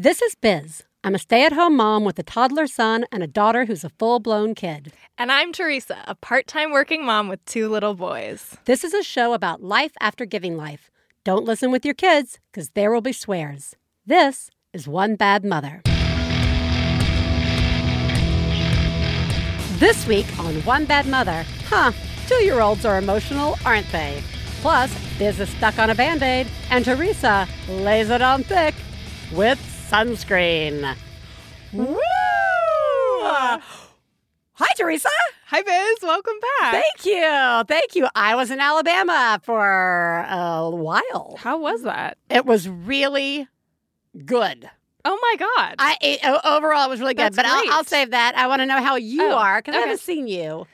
This is Biz. I'm a stay at home mom with a toddler son and a daughter who's a full blown kid. And I'm Theresa, a part time working mom with two little boys. This is a show about life after giving life. Don't listen with your kids, because there will be swears. This is One Bad Mother. This week on One Bad Mother, huh, two year olds are emotional, aren't they? Plus, Biz is stuck on a band aid, and Theresa lays it on thick with sunscreen. Woo! Hi, Theresa. Hi, Biz. Welcome back. Thank you. Thank you. I was in Alabama for a while. How was that? It was really good. Oh my God. I it, overall it was really good, That's but I'll, great. I'll save that. I want to know how you Oh, are because I okay. haven't seen you,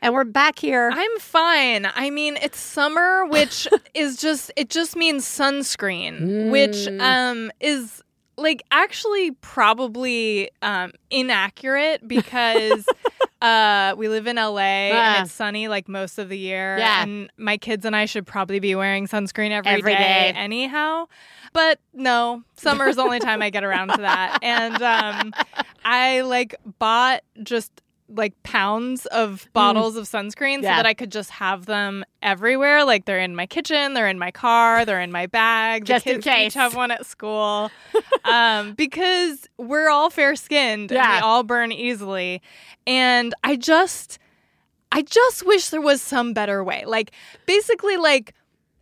and we're back here. I'm fine. I mean, it's summer, which is just, it just means sunscreen, which Mm. um is like actually probably um inaccurate because uh we live in LA and it's sunny like most of the year Yeah. and my kids and I should probably be wearing sunscreen Every every day. day anyhow. But no, summer is the only time I get around to that. And um I like bought just like pounds of bottles of sunscreen. Yeah. so that I could just have them everywhere. Like they're in my kitchen, they're in my car, they're in my bag. The Just in case. Each have one at school. um, because we're all fair skinned and Yeah. we all burn easily. And I just I just wish there was some better way. Like basically like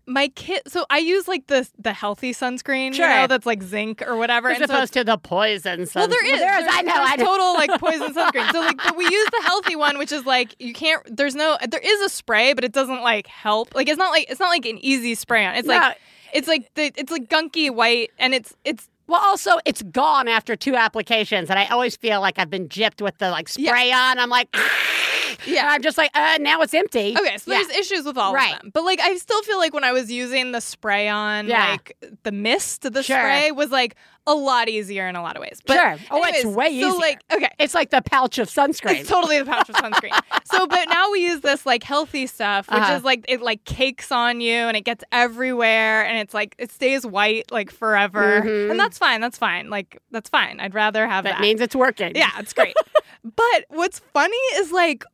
my kid so I use like the the healthy sunscreen, Sure. you know, that's like zinc or whatever. as and so opposed to the poison. well, sunscreen. is. There is. I know. I know. total like poison sunscreen. So like, but we use the healthy one, which is like you can't. There's no. There is a spray, but it doesn't like help. Like it's not like it's not like an easy spray on. It's No. like it's like the it's like gunky white, and it's it's Well, also it's gone after two applications, and I always feel like I've been gypped with the like Yeah. spray on. I'm like, yeah. I'm just like, uh, now it's empty. Okay, so Yeah. there's issues with all Right. of them. But like I still feel like when I was using the spray on, Yeah. like the mist, the Sure. spray was like a lot easier in a lot of ways. But Sure. Oh, it's anyways, way So easier. like okay. It's like the pouch of sunscreen. It's totally the pouch of sunscreen. so, but now we use this like healthy stuff, which Uh-huh. is like it like cakes on you and it gets everywhere and it's like it stays white like forever, Mhm. and that's fine. That's fine. Like that's fine. I'd rather have that that. means it's working. yeah, it's great. but what's funny is like.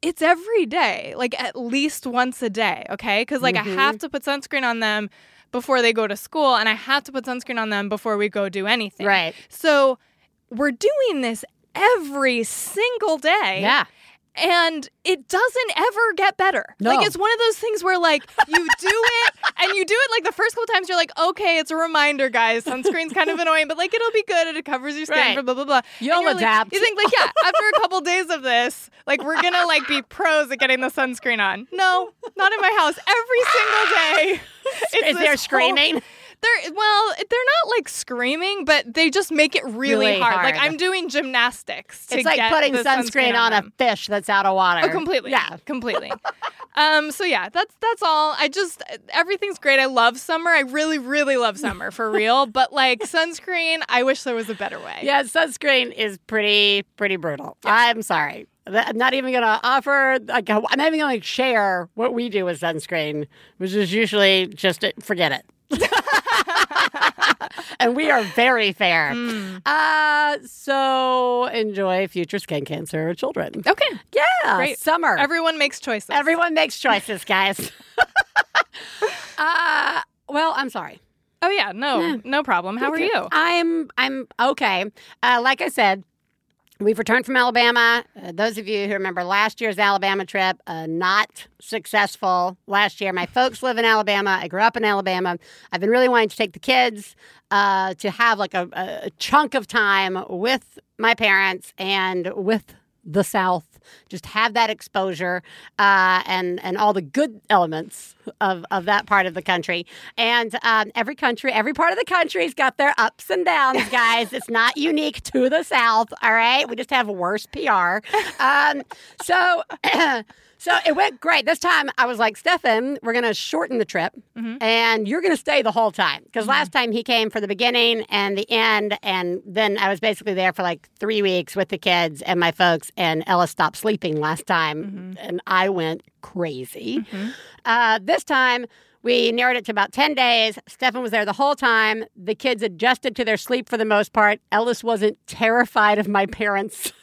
It's every day, like at least once a day, okay? Because like Mhm. I have to put sunscreen on them before they go to school, and I have to put sunscreen on them before we go do anything. Right. So we're doing this every single day. Yeah. And it doesn't ever get better. No. Like it's one of those things where like you do it and you do it like the first couple times you're like, okay, it's a reminder, guys. Sunscreen's kind of annoying, but like it'll be good and it covers your skin Right. for blah blah blah. You'll And you're like- adapt. you think like, yeah, after a couple days of this, like we're gonna like be pros at getting the sunscreen on. No, not in my house. Every single day. It's Is there whole- screaming? They're well, they're not like screaming, but they just make it really, Really hard. Like. I'm doing gymnastics. To It's like putting the sunscreen, on, them. a fish that's out of water. Oh, completely. Yeah. completely. um. So yeah, that's that's all. I just everything's great. I love summer. I really, really love summer for real. But like sunscreen, I wish there was a better way. Yeah, sunscreen is pretty pretty brutal. I'm sorry. I'm not even gonna offer. Like, I'm not even gonna share what we do with sunscreen, which is usually just forget it. and we are very fair. Mm. Uh, so enjoy future skin cancer children. Okay. Yeah, Great. summer. Everyone makes choices. Everyone makes choices, guys. uh, well, I'm sorry. Oh yeah. No. No problem. How are you? I'm I'm okay. Uh, like I said, we've returned from Alabama. Uh, those of you who remember last year's Alabama trip, uh, not successful last year. My folks live in Alabama. I grew up in Alabama. I've been really wanting to take the kids uh, to have like a, a chunk of time with my parents and with the South. Just have that exposure uh, and and all the good elements of, of that part of the country. And um, every country, every part of the country's got their ups and downs, guys. it's not unique to the South. All right, we just have worse PR. Um, so. So it went great. This time I was like, Stefan, we're going to shorten the trip mm-hmm. and you're going to stay the whole time. Because mm-hmm. last time he came for the beginning and the end. And then I was basically there for like three weeks with the kids and my folks. And Ella stopped sleeping last time. Mm-hmm. And I went crazy. Uh, this time We narrowed it to about 10 days. Stefan was there the whole time. The kids adjusted to their sleep for the most part. Ellis wasn't terrified of my parents.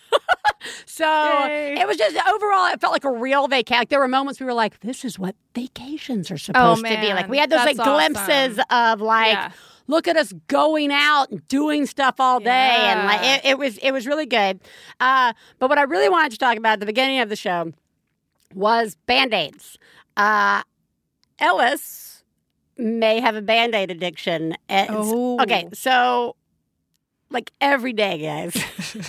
so Yay. it was just overall, it felt like a real vacation. There were moments we were like, this is what vacations are supposed to be. Like Oh, we had those That's like glimpses of like, Yeah. look at us going out and doing stuff all day and like it, it was it was really good uh, but what i really wanted to talk about at the beginning of the show was band-aids uh, ellis may have a band-aid addiction It's- Oh. okay so like every day guys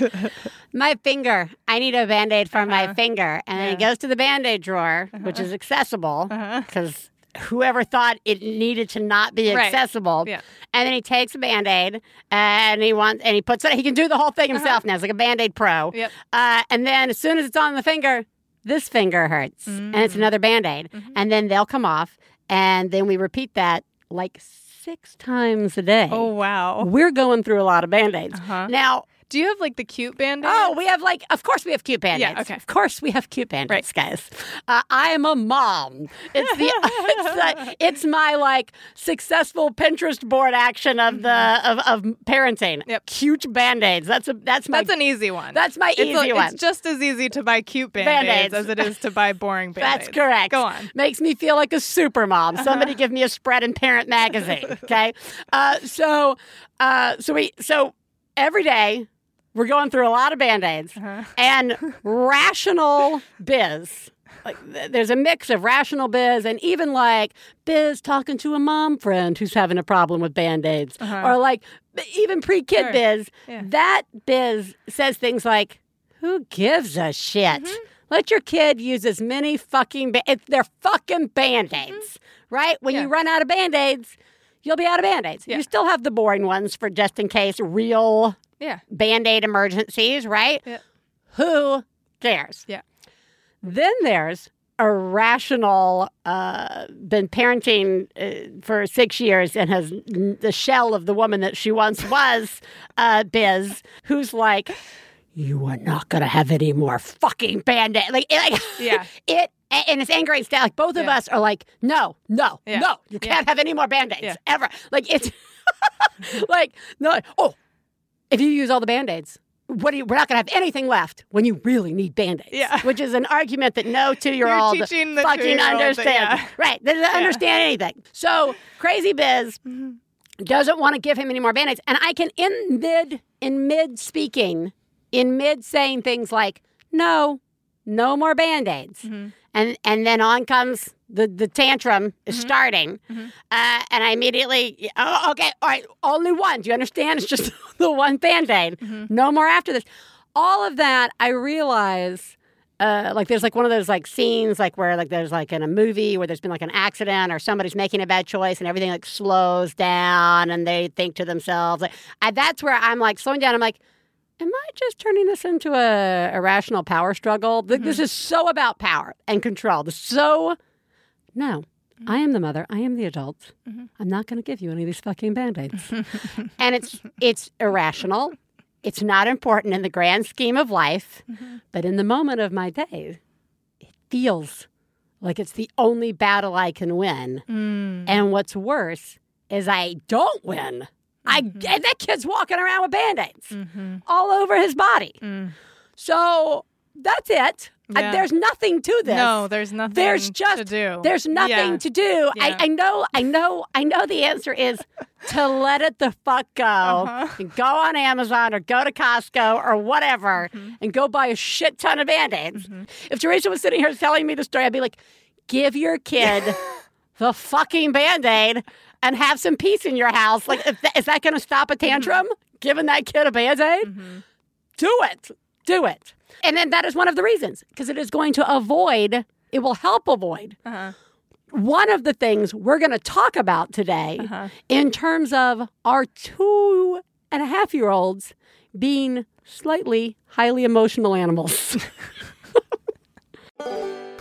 my finger i need a band-aid for my Uh-huh. finger and then he goes to the band-aid drawer which is accessible Uh-huh. because whoever thought it needed to not be Right. accessible Yeah. and then he takes a band-aid and he wants and he puts it he can do the whole thing himself now it's like a band-aid pro Yep. uh, and then as soon as it's on the finger this finger hurts and it's Mm. another band-aid Mm-hmm. and then they'll come off and then we repeat that like six times a day Oh wow. we're going through a lot of band-aids Uh-huh. now Do you have like the cute band? Oh, we have like, of course we have cute band-aids. Yeah, okay. Of course we have cute band-aids, guys. Uh, I am a mom. It's the, it's the, it's my like successful Pinterest board action of the of, of parenting. Mm-hmm. Yep. Cute band-aids. That's a that's my That's an easy one. that's my it's easy a- one. It's just as easy to buy cute Band-Aids. band-aids, as it is to buy boring band-aids. That's correct. Go on. Makes me feel like a super mom. Uh-huh. Somebody give me a spread in Parent Magazine. Okay. Uh, so, uh, so we so every day we're going through a lot of band aids Uh-huh. and rational biz. Like th- there's a mix of rational biz and even like biz talking to a mom friend who's having a problem with band aids, Uh-huh. or like even pre kid Sure. biz. Yeah. That biz says things like, "Who gives a shit." Mm-hmm. Let your kid use as many fucking ba- if they're fucking band aids, right? When you Mm-hmm. Run out of band aids, you'll be out of band aids. Yeah. You still have the boring ones for just in case real Yeah. band aid emergencies, right? Yeah. Who cares? Yeah. Then there's a rational, uh, been parenting uh, for six years and has the shell of the woman that she once was, uh, Biz, who's like, you are not going to have any more fucking band aid. Like, like, Yeah. it, and it's angry and style. Like, both of Yeah. us are like, no, no, Yeah. no, you can't have any more band aids Yeah. ever. Like, it's like, no, oh, if you use all the band aids, what do you, we're not going to have anything left when you really need band aids. Yeah. Which is an argument that no two year old teaching the fucking two-year-old understands. yeah. Right. They doesn't understand anything. So Crazy Biz Mm-hmm. doesn't want to give him any more band aids. And I can, in mid, in mid speaking, in mid saying things like, no, no more band aids. Mm-hmm. And, and then on comes the, the tantrum is Mm-hmm. starting. Uh, and I immediately, oh, okay, all right, only one. Do you understand? It's just the one band aid. Mm-hmm. No more after this. All of that, I realize. Uh, like there's like one of those like scenes like where like there's like in a movie where there's been like an accident or somebody's making a bad choice and everything like slows down and they think to themselves like I, that's where I'm like slowing down I'm like am I just turning this into a irrational power struggle Th- this is so about power and control this is so no mm-hmm. I am the mother I am the adult. Mm-hmm. I'm not going to give you any of these fucking band-aids. And it's it's irrational. It's not important in the grand scheme of life, mm-hmm. but in the moment of my day, it feels like it's the only battle I can win. Mm. And what's worse is I don't win. I that kid's walking around with band-aids all over his body. Mm. So that's it. I- there's nothing to this. No, there's nothing There's just to do. There's nothing Yeah. to do. Yeah. I, I know, I know, I know the answer is to let it the fuck go. Uh-huh. And go on Amazon or go to Costco or whatever Mm-hmm. and go buy a shit ton of band-aids. If Theresa was sitting here telling me the story, I'd be like, give your kid the fucking band-aid and have some peace in your house. Like, if that, is that going to stop a tantrum? Giving that kid a band-aid? Do it. Do it. And then that is one of the reasons because it is going to avoid, it will help avoid Uh-huh. one of the things we're going to talk about today Uh-huh. in terms of our two and a half year olds being slightly highly emotional animals.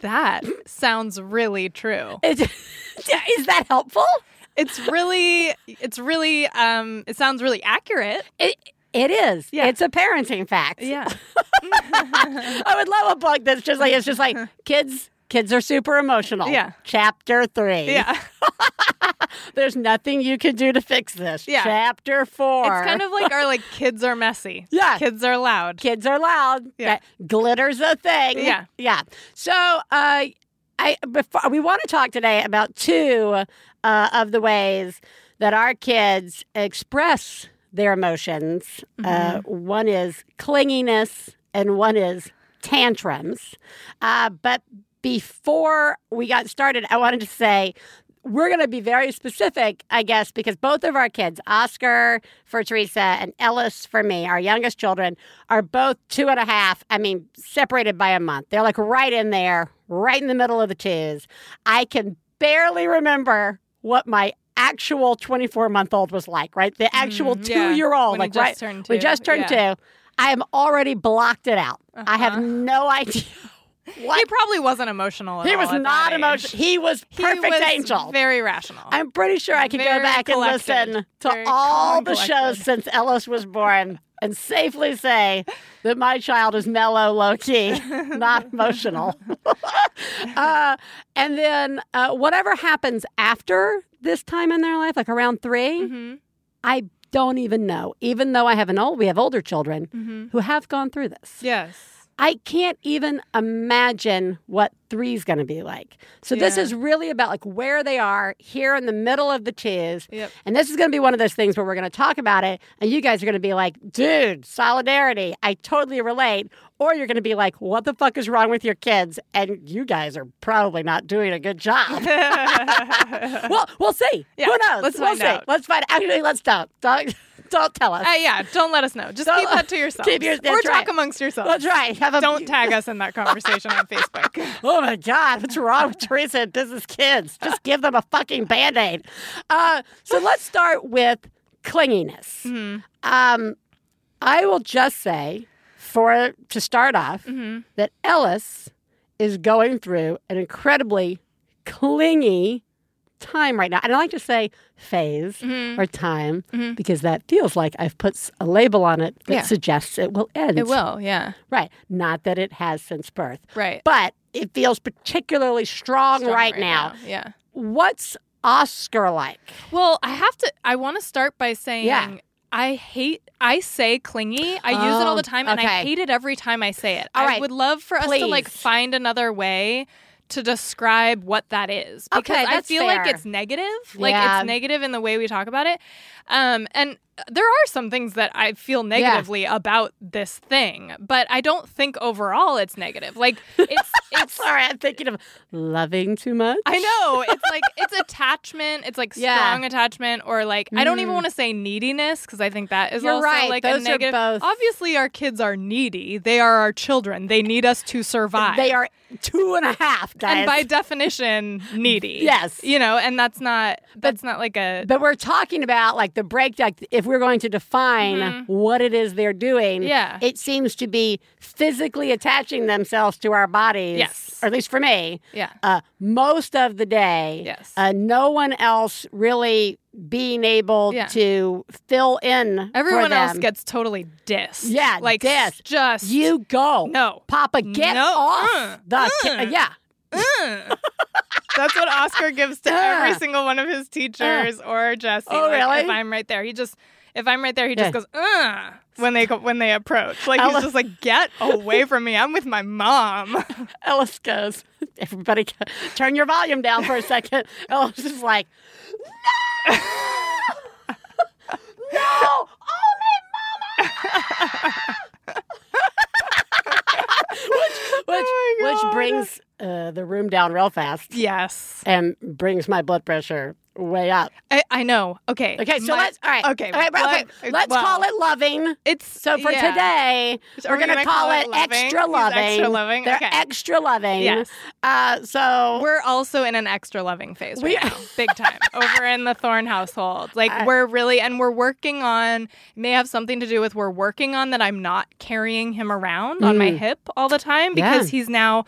That sounds really true. Is, is that helpful? It's really, it's really, um, it sounds really accurate. It, it is. Yeah. It's a parenting fact. Yeah. I would love a book that's just like it's just like kids kids are super emotional. Yeah. Chapter 3. Yeah. There's nothing you can do to fix this. Yeah. Chapter 4. It's kind of like our like kids are messy. Yeah. Kids are loud. kids are loud. Yeah. That Glitter's a thing. Yeah. Yeah. So, uh I before we want to talk today about two uh, of the ways that our kids express their emotions. Uh, one is clinginess, and one is tantrums. Uh, but before we got started, I wanted to say we're going to be very specific, I guess, because both of our kids, Oscar for Theresa and Ellis for me, our youngest children, are both two and a half. I mean, separated by a month. They're like right in there, right in the middle of the twos. I can barely remember what my actual 24 month old was like, right? The actual Mm, yeah. two year old, like just right. turned We two. just turned Yeah. two. I am already blocked it out. I have Uh-huh. no idea. What He probably wasn't emotional at he was not emotional. He was He perfect was angel. Very rational. I'm pretty sure I could go Very back and listen to Very all the collected. shows since Ellis was born and safely say that my child is mellow, low key, not emotional. uh, and then uh, whatever happens after this time in their life, like around 3 Mhm. I don't even know. Even though I have an old, we have older children Mhm. who have gone through this. Yes. I can't even imagine what three's going to be like. So this is really about like where they are here in the middle of the twos. Yep. And this is going to be one of those things where we're going to talk about it and you guys are going to be like, "Dude, solidarity. I totally relate." Or you're going to be like, "What the fuck is wrong with your kids?" And you guys are probably not doing a good job. well, we'll see. Yeah, Who knows? let's we'll find see. out. Let's find Actually, let's don't. Don't, don't tell us. Uh, yeah, don't let us know. Just Don't- keep that to yourself. keep your- or that's talk right. amongst yourselves. That's right. Have a Don't tag us in that conversation on Facebook. Oh my God, what's wrong with Theresa and Biz's Kids? Just give them a fucking band aid. Uh, so let's start with clinginess. Mhm. Um, I will just say, for to start off, Mhm. that Ellis is going through an incredibly clingy time right now. And I like to say phase Mhm. or time Mhm. because that feels like I've put a label on it that Yeah. suggests it will end. It will, yeah. Right. Not that it has since birth Right. but it feels particularly strong, Strong right, now. Yeah. What's Oscar like? Well, I have to I want to start by saying Yeah. I hate I say clingy. I use it all Oh, the time and I hate it every time I say it. All I right. would love for us to like find another way to describe what that is because Okay, I feel like it's negative. Like Yeah. it's negative in the way we talk about it. Um and there are some things that I feel negatively about this thing, but I don't think overall it's negative. Like it's it's Sorry, I'm thinking of loving too much. I know. It's like it's attachment. It's like Yeah. strong attachment, or like I don't even Mm. want to say neediness because I think that is You're also right. like Those a are negative. both- Obviously, our kids are needy. They are our children. They need us to survive. They are two and a half, guys. and by definition, needy. Yes. you know, and that's not that's not like a but we're talking about like the break, breakdown. If we're going to define what it is they're doing, Mm-hmm. Yeah. it seems to be physically attaching themselves to our bodies. Yes. or at least for me. yeah. uh, most of the day. Yes. Uh, no one else really being able Yeah. to fill in. for Everyone else gets totally dissed. Yeah, like dissed. Just You go. no. Papa, get No. off Uh, the. uh. yeah. That's what Oscar gives to every single one of his teachers or Jesse. Oh, like, really? If I'm right there, he just if I'm right there, he Yeah. just goes uh when they go, when they approach. Like I he's just like get away from me. I'm with my mom. Ellis goes. Everybody, go- turn your volume down for a second. Ellis is like, no, no, only mama. which, which, Oh which brings uh, uh, the room down real fast Yes. and brings my blood pressure way up. I, I know. Okay. Okay, so My- let's all right. Okay. all right, blood- okay. Let's well, call it loving. It's So for yeah. today, So we're gonna, gonna call, it loving? extra He's loving. extra loving? They're Okay. extra loving. Yes. Uh, so We're also in an extra loving phase We- right now, big time, over in the Thorn household. Like I- we're really, and we're working on. May have something to do with we're working on that. I'm not carrying him around on my Mm. hip all the time Yeah. because he's now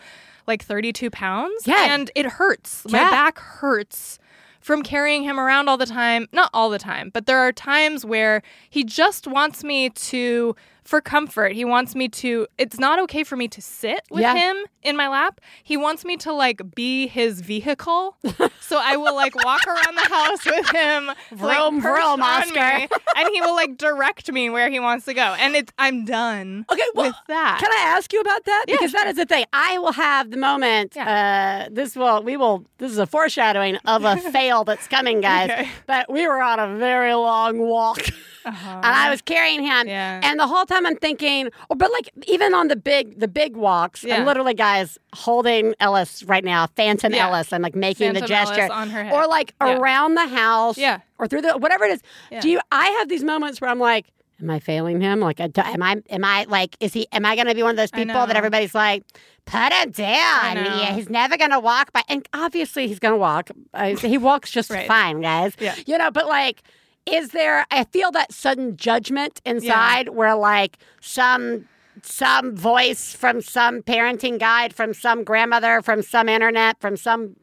like 32 pounds, Yeah. and it hurts. My Yeah. back hurts from carrying him around all the time. Not all the time, but there are times where he just wants me to, for comfort, he wants me to, it's not okay for me to sit with Yeah. him in my lap. He wants me to like be his vehicle. so I will like walk around the house with him, like, Vroom, perched vroom, Oscar. me, and he will like direct me where he wants to go. And it's, I'm done okay, well, with that. Can I ask you about that? Yeah, because that is the thing. I will have the moment. Uh, this will we will. This is a foreshadowing of a fail that's coming, guys. Okay. But we were on a very long walk, Uh-huh. and I was carrying him. Yeah. And the whole time I'm thinking, oh, but like even on the big the big walks, Yeah. I'm literally guys holding Ellis right now, Phantom Yeah. Ellis. I'm like making the Phantom Ellis gesture, on her head. or like Yeah. around the house, Yeah. or through the whatever it is. Yeah. Do you? I have these moments where I'm like. Am I failing him? Like, am I? Am I like? Is he? Am I going to be one of those people that everybody's like, put him down? He, he's never going to walk by. And obviously, he's going to walk. Uh, he walks just Right. fine, guys. Yeah. You know, but like, is there? I feel that sudden judgment inside where like some some voice from some parenting guide from some grandmother from some internet from some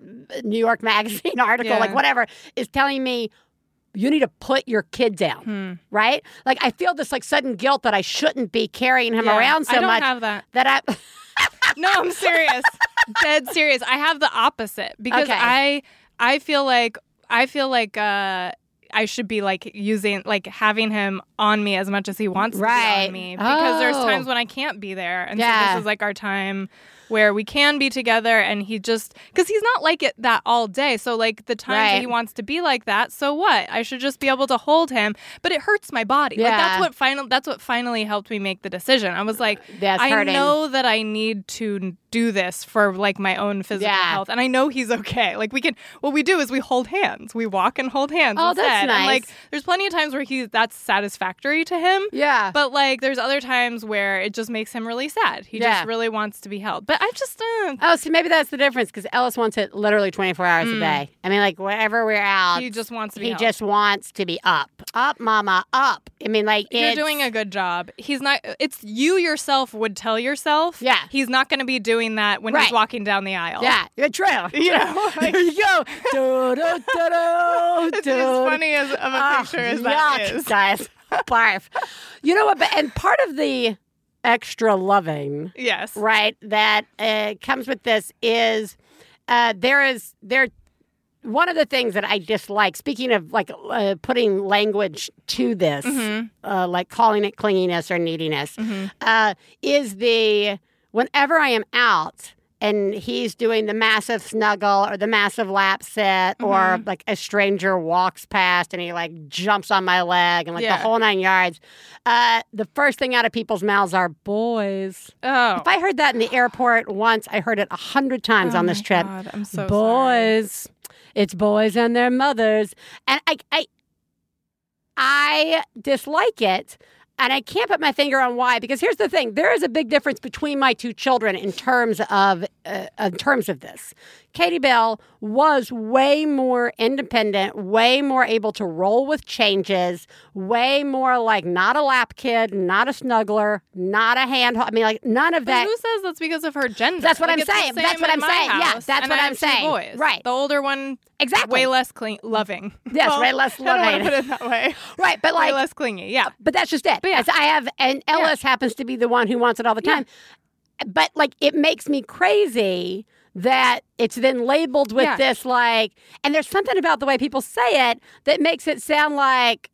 New York magazine article Yeah. like whatever is telling me you need to put your kid down Hmm. right like I feel this like sudden guilt that I shouldn't be carrying him Yeah. around so I don't much have that. that I No, I'm serious. Dead serious. I have the opposite because Okay. I I feel like I feel like uh I should be like using like having him on me as much as he wants to be on me. Because there's Oh. times when I can't be there. And so this is like our time where we can be together and he just because he's not like it that all day. So like the times Right. that he wants to be like that so what? I should just be able to hold him. But it hurts my body. Like Yeah. that's what final that's what finally helped me make the decision. I was like That's I hurting. know that I need to do this for like my own physical Yeah. health, and I know he's okay. Like we can, what we do is we hold hands, we walk and hold hands. Oh, that's instead. And like, there's plenty of times where he that's satisfactory to him. yeah But like, there's other times where it just makes him really sad. He Yeah. just really wants to be held. But I just, uh, oh see maybe that's the difference because Ellis wants it literally 24 hours a day I mean like wherever we're out Mm. he just wants to be. he held. just wants to be up up mama up I mean like You're doing a good job. He's not. It's you yourself would tell yourself. Yeah. He's not going to be doing that when Right. he's walking down the aisle. yeah you're You know, like- there you go do, do, do, do, It's as funny as of a Ah, picture as that yuck, is. guys. Barf. You know what? And part of the extra loving, Yes. right, that uh, comes with this is uh, there is there. One of the things that I dislike, speaking of like uh, putting language to this, Mm-hmm. uh, like calling it clinginess or neediness, uh, is the whenever I am out and he's doing the massive snuggle or the massive lap set or Mm-hmm. like a stranger walks past and he like jumps on my leg and like Yeah. the whole nine yards. Uh, the first thing out of people's mouths are boys. Oh. If I heard that in the airport once, I heard it a hundred times Oh on this trip. God, I'm so sorry. boys. It's boys and their mothers. And I I I dislike it. And I can't put my finger on why because here's the thing: there is a big difference between my two children in terms of uh, in terms of this. Katie Bell was way more independent, way more able to roll with changes, way more like not a lap kid, not a snuggler, not a hand. I mean, like none of But that. who says that's because of her gender? That's what Like, I'm saying. That's what I'm saying. Yeah, that's what I I'm saying. Boys. Right. The older one, Exactly. way less clean, loving. Yes, Well, way less I don't loving. want to put it that way. Right, but way like less clingy. Yeah. Uh, but that's just it. But yeah. As I have, and Ellis happens to be the one who wants it all the Yeah. time. But like, it makes me crazy that it's then labeled with Yeah. this like, and there's something about the way people say it that makes it sound like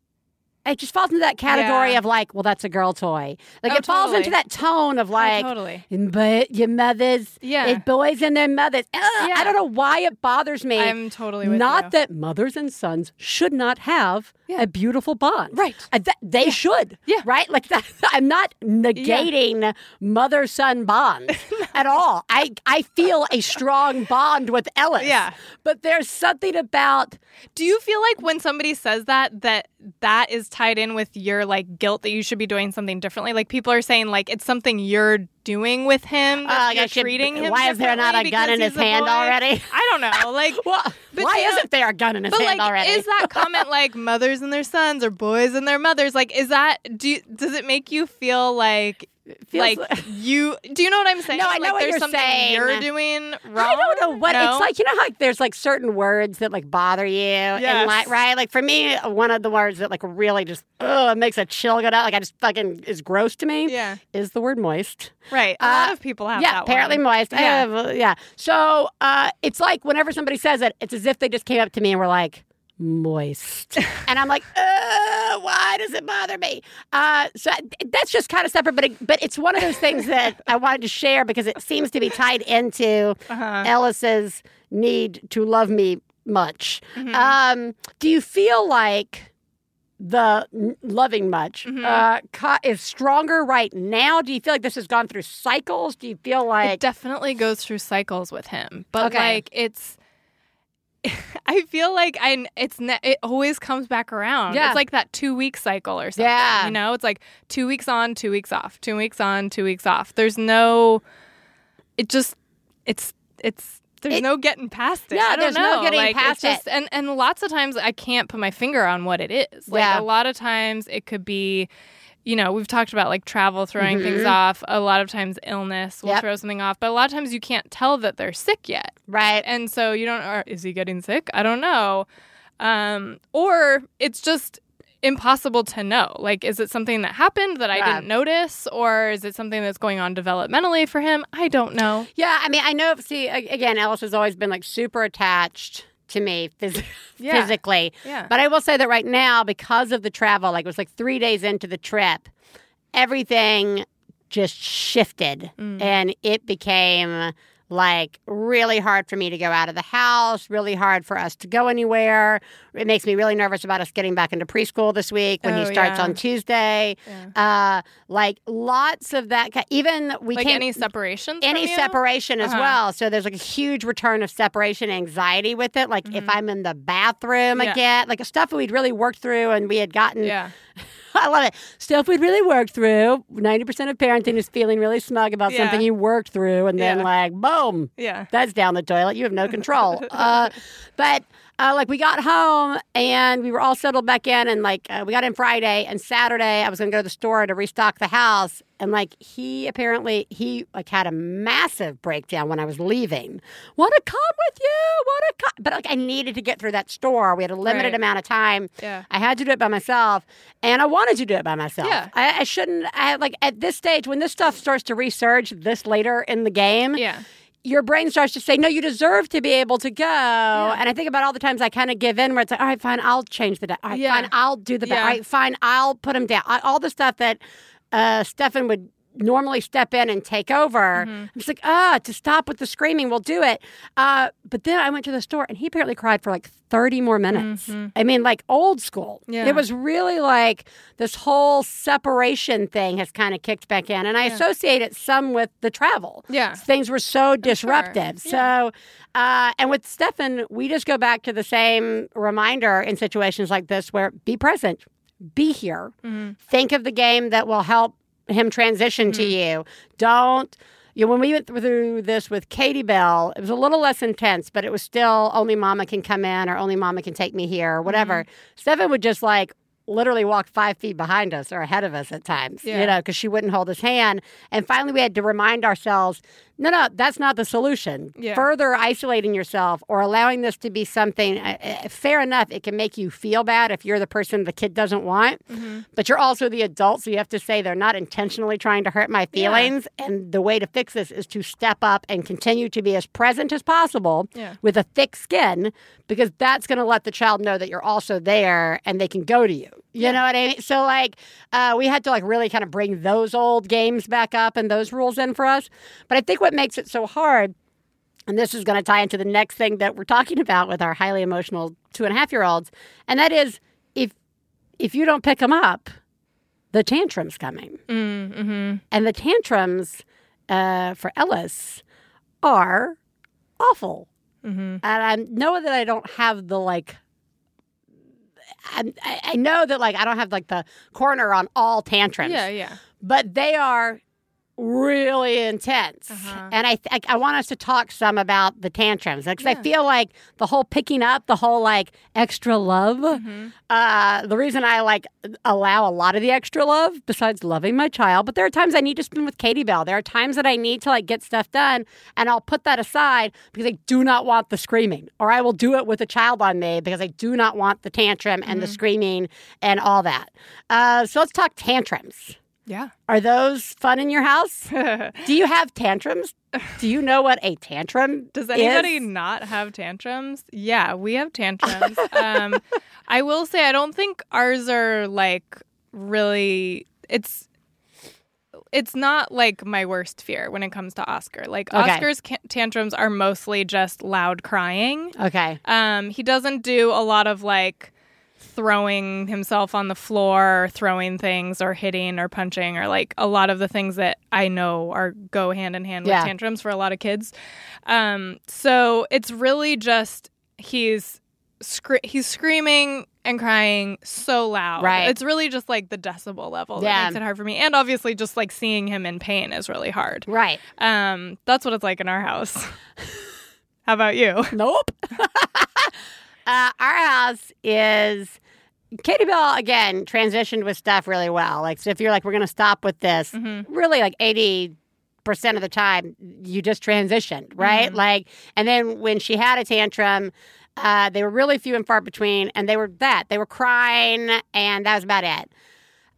it just falls into that category Yeah. of like, well, that's a girl toy. Like Oh, it falls into that tone of like, totally. but your mothers, Yeah. it boys and their mothers. Ugh, I don't know why it bothers me. I'm totally with not you. that mothers and sons should not have a beautiful bond. Right. Uh, th- they should. Yeah. Right? Like that, I'm not negating mother son bond at all. I, I feel a strong bond with Ellis. Yeah. But there's something about Do you feel like when somebody says that that that is tied in with your like guilt that you should be doing something differently? Like people are saying like it's something you're doing with him Uh, like you're should- treating him. why is there not a gun in his hand boy? already? I don't know. Like well, why you know- isn't there a gun in his but hand like already? is that comment like mothers and their sons or boys and their mothers like is that do does it make you feel like like like- you do you know what I'm saying? No, I know like what there's you're something saying. you're doing wrong. I don't know what No? it's like. You know how like, there's like certain words that like bother you, and like right, like for me, one of the words that like really just oh, it makes a chill go down. Like I just fucking is gross to me. Yeah. is the word moist. Right. A Uh, lot of people have yeah, that apparently one. moist. Yeah. have, uh, yeah. So uh, it's like whenever somebody says it, it's as if they just came up to me and were like, moist. and I'm like, uh, why does it bother me? Uh, so that's just kind of separate, but, it, but it's one of those things that I wanted to share because it seems to be tied into Uh-huh. Ellis's need to love me much. Mm-hmm. Um, do you feel like the n- loving much Mm-hmm. uh, co- is stronger right now? Do you feel like this has gone through cycles? Do you feel like It definitely goes through cycles with him, but Okay. like it's. I feel like I it's ne- it always comes back around. Yeah. It's like that two week cycle or something. Yeah. you know, it's like two weeks on, two weeks off, two weeks on, two weeks off. There's no, it just it's it's there's It- no getting past it. Yeah, I don't there's no getting like, past it's just, And and lots of times I can't put my finger on what it is. Like Yeah. a lot of times it could be. You know, we've talked about like travel throwing things Mhm. off. A lot of times, illness will Yep. throw something off, but a lot of times you can't tell that they're sick yet, right? and so you don't. Or is he getting sick? I don't know. Um, or it's just impossible to know. Like, is it something that happened that I Yeah. didn't notice, or is it something that's going on developmentally for him? I don't know. Yeah, I mean, I know. See, again, Ellis has always been like super attached to me phys- Yeah. physically. Yeah. But I will say that right now, because of the travel, like it was like three days into the trip, everything just shifted Mm. and it became like really hard for me to go out of the house, really hard for us to go anywhere. It makes me really nervous about us getting back into preschool this week when he Oh, starts yeah. on Tuesday. Uh, like lots of that. Even we like can't any separation. any from you? separation as Uh-huh. well. So there's like a huge return of separation anxiety with it. Like if I'm in the bathroom Mm-hmm. Yeah. again, like stuff we'd really worked through and we had gotten. Yeah. I love it. Stuff we'd really worked through. Ninety percent of parenting is feeling really smug about Yeah. something you worked through, and then Yeah. like boom, Yeah. that's down the toilet. You have no control. uh, but uh, like we got home and we were all settled back in, and like uh, we got in Friday and Saturday. I was going to go to the store to restock the house, and like he apparently he like had a massive breakdown when I was leaving. Want to come with you? Want to come? But like I needed to get through that store. We had a limited Right. amount of time. Yeah. I had to do it by myself, and I wanted to do it by myself. Yeah. I, I shouldn't. I like at this stage when this stuff starts to resurge this later in the game Yeah. Your brain starts to say, no, you deserve to be able to go. And I think about all the times I kind of give in where it's like, all right, fine, I'll change the day. All right, Yeah. fine, I'll do the bed. Yeah. All right, fine, I'll put him down. All the stuff that uh, Stefan would normally step in and take over. Mm-hmm. I'm just like, ah, to stop with the screaming, we'll do it. Uh, but then I went to the store and he apparently cried for like 30 more minutes. I mean, like old school. Mm-hmm. Yeah. It was really like this whole separation thing has kind of kicked back in. And I associate it some with the travel Yeah. things were so disruptive. So, uh, and with Stefan, we just go back to the same reminder in situations like this where be present, be here, think of the game that will help him transition to mm. you. Don't. You know, when we went through this with Katie Bell, it was a little less intense, but it was still only mama can come in or only mama can take me here or whatever. Mm-hmm. Stefan would just like literally walk five feet behind us or ahead of us at times, you know, because she wouldn't hold his hand. And finally, we had to remind ourselves no, no, that's not the solution. Yeah. Further isolating yourself or allowing this to be something, uh, uh, fair enough, it can make you feel bad if you're the person the kid doesn't want, Mm-hmm. but you're also the adult. So you have to say they're not intentionally trying to hurt my feelings. And the way to fix this is to step up and continue to be as present as possible Yeah. with a thick skin because that's going to let the child know that you're also there and they can go to you. You know what I mean? So like, uh, we had to like really kind of bring those old games back up and those rules in for us. But I think what makes it so hard, and this is going to tie into the next thing that we're talking about with our highly emotional two and a half year olds, and that is if if you don't pick them up, the tantrums coming, Mm, hmm and the tantrums uh, for Ellis are awful. hmm and I know that I don't have the like. I I know that like I don't have like the corner on all tantrums, Yeah, yeah. but they are really intense. Uh-huh. And I, th- I want us to talk some about the tantrums because I feel like the whole picking up, the whole like extra love. hmm Uh, the reason I like allow a lot of the extra love, besides loving my child, but there are times I need to spend with Katie Bell. There are times that I need to like get stuff done, and I'll put that aside because I do not want the screaming, or I will do it with a child on me because I do not want the tantrum and the screaming and all that. Uh, so let's talk tantrums. Yeah. Are those fun in your house? Do you have tantrums? Do you know what a tantrum Does anybody is? not have tantrums? Yeah, we have tantrums. um, I will say I don't think ours are like really. It's it's not like my worst fear when it comes to Oscar. Like Okay. Oscar's ca- tantrums are mostly just loud crying. Okay. Um, he doesn't do a lot of like throwing himself on the floor, or throwing things, or hitting or punching, or like a lot of the things that I know are go hand in hand with Yeah. tantrums for a lot of kids. Um, so it's really just he's he's screaming and crying so loud. Right. It's really just like the decibel level that Yeah. makes it hard for me, and obviously just like seeing him in pain is really hard. Right. Um, that's what it's like in our house. How about you? Nope. uh, our house is Katie Bell again transitioned with stuff really well. Like, so if you're like, we're going to stop with this, Mhm. really like 80 percent of the time you just transitioned right Mhm. like and then when she had a tantrum uh, they were really few and far between and they were that they were crying and that was about it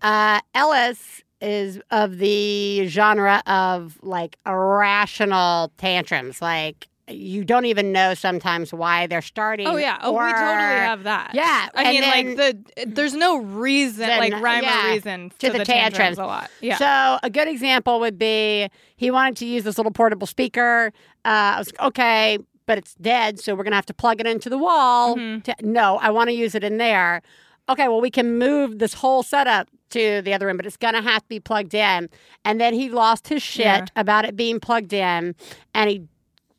uh, ellis is of the genre of like irrational tantrums like you don't even know sometimes why they're starting Oh yeah. Oh, we totally have that. Yeah, I and mean, like the there's no reason, Then, like rhyme yeah, or reason to to, the the, tantrums. tantrums. a lot. Yeah. So a good example would be he wanted to use this little portable speaker. Uh, I was like, okay, but it's dead, so we're gonna have to plug it into the wall. Mhm. To, no, I want to use it in there. Okay, well we can move this whole setup to the other room, but it's gonna have to be plugged in. And then he lost his shit Yeah. about it being plugged in, and he.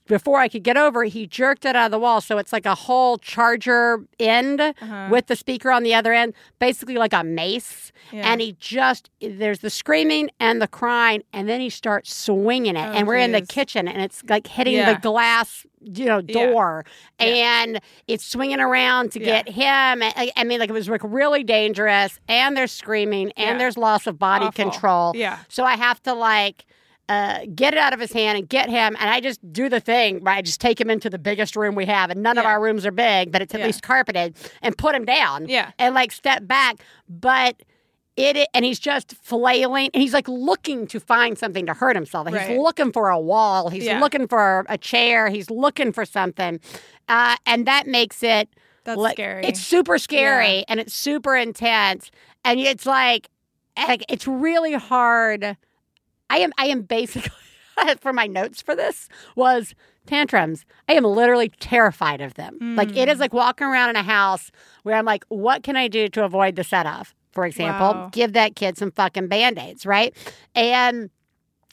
Before I could get over, it, he jerked it out of the wall. So it's like a whole charger end Uh-huh. with the speaker on the other end, basically like a mace Yeah. and he just there's the screaming and the crying and then he starts swinging it Oh, and we're in the kitchen and it's like hitting Yeah. the glass you know door Yeah. and it's swinging around to Yeah. get him I, I mean like it was like really dangerous and there's screaming and Yeah. there's loss of body Awful. control Yeah. so i have to like uh, get it out of his hand and get him, and I just do the thing where I just take him into the biggest room we have, and none of our rooms are big, but it's at Yeah. least carpeted, and put him down Yeah. and like step back. But it and he's just flailing and he's like looking to find something to hurt himself. He's Right. looking for a wall. He's Yeah. looking for a chair. He's looking for something, uh, and that makes it That's like- scary. It's super scary Yeah. and it's super intense, and it's like, like it's really hard. I am I am basically for my notes for this was tantrums. I am literally terrified of them. Like it is Mm. like walking around in a house where I'm like, what can I do to avoid the set off? For example, Wow. give that kid some fucking band-aids, right? And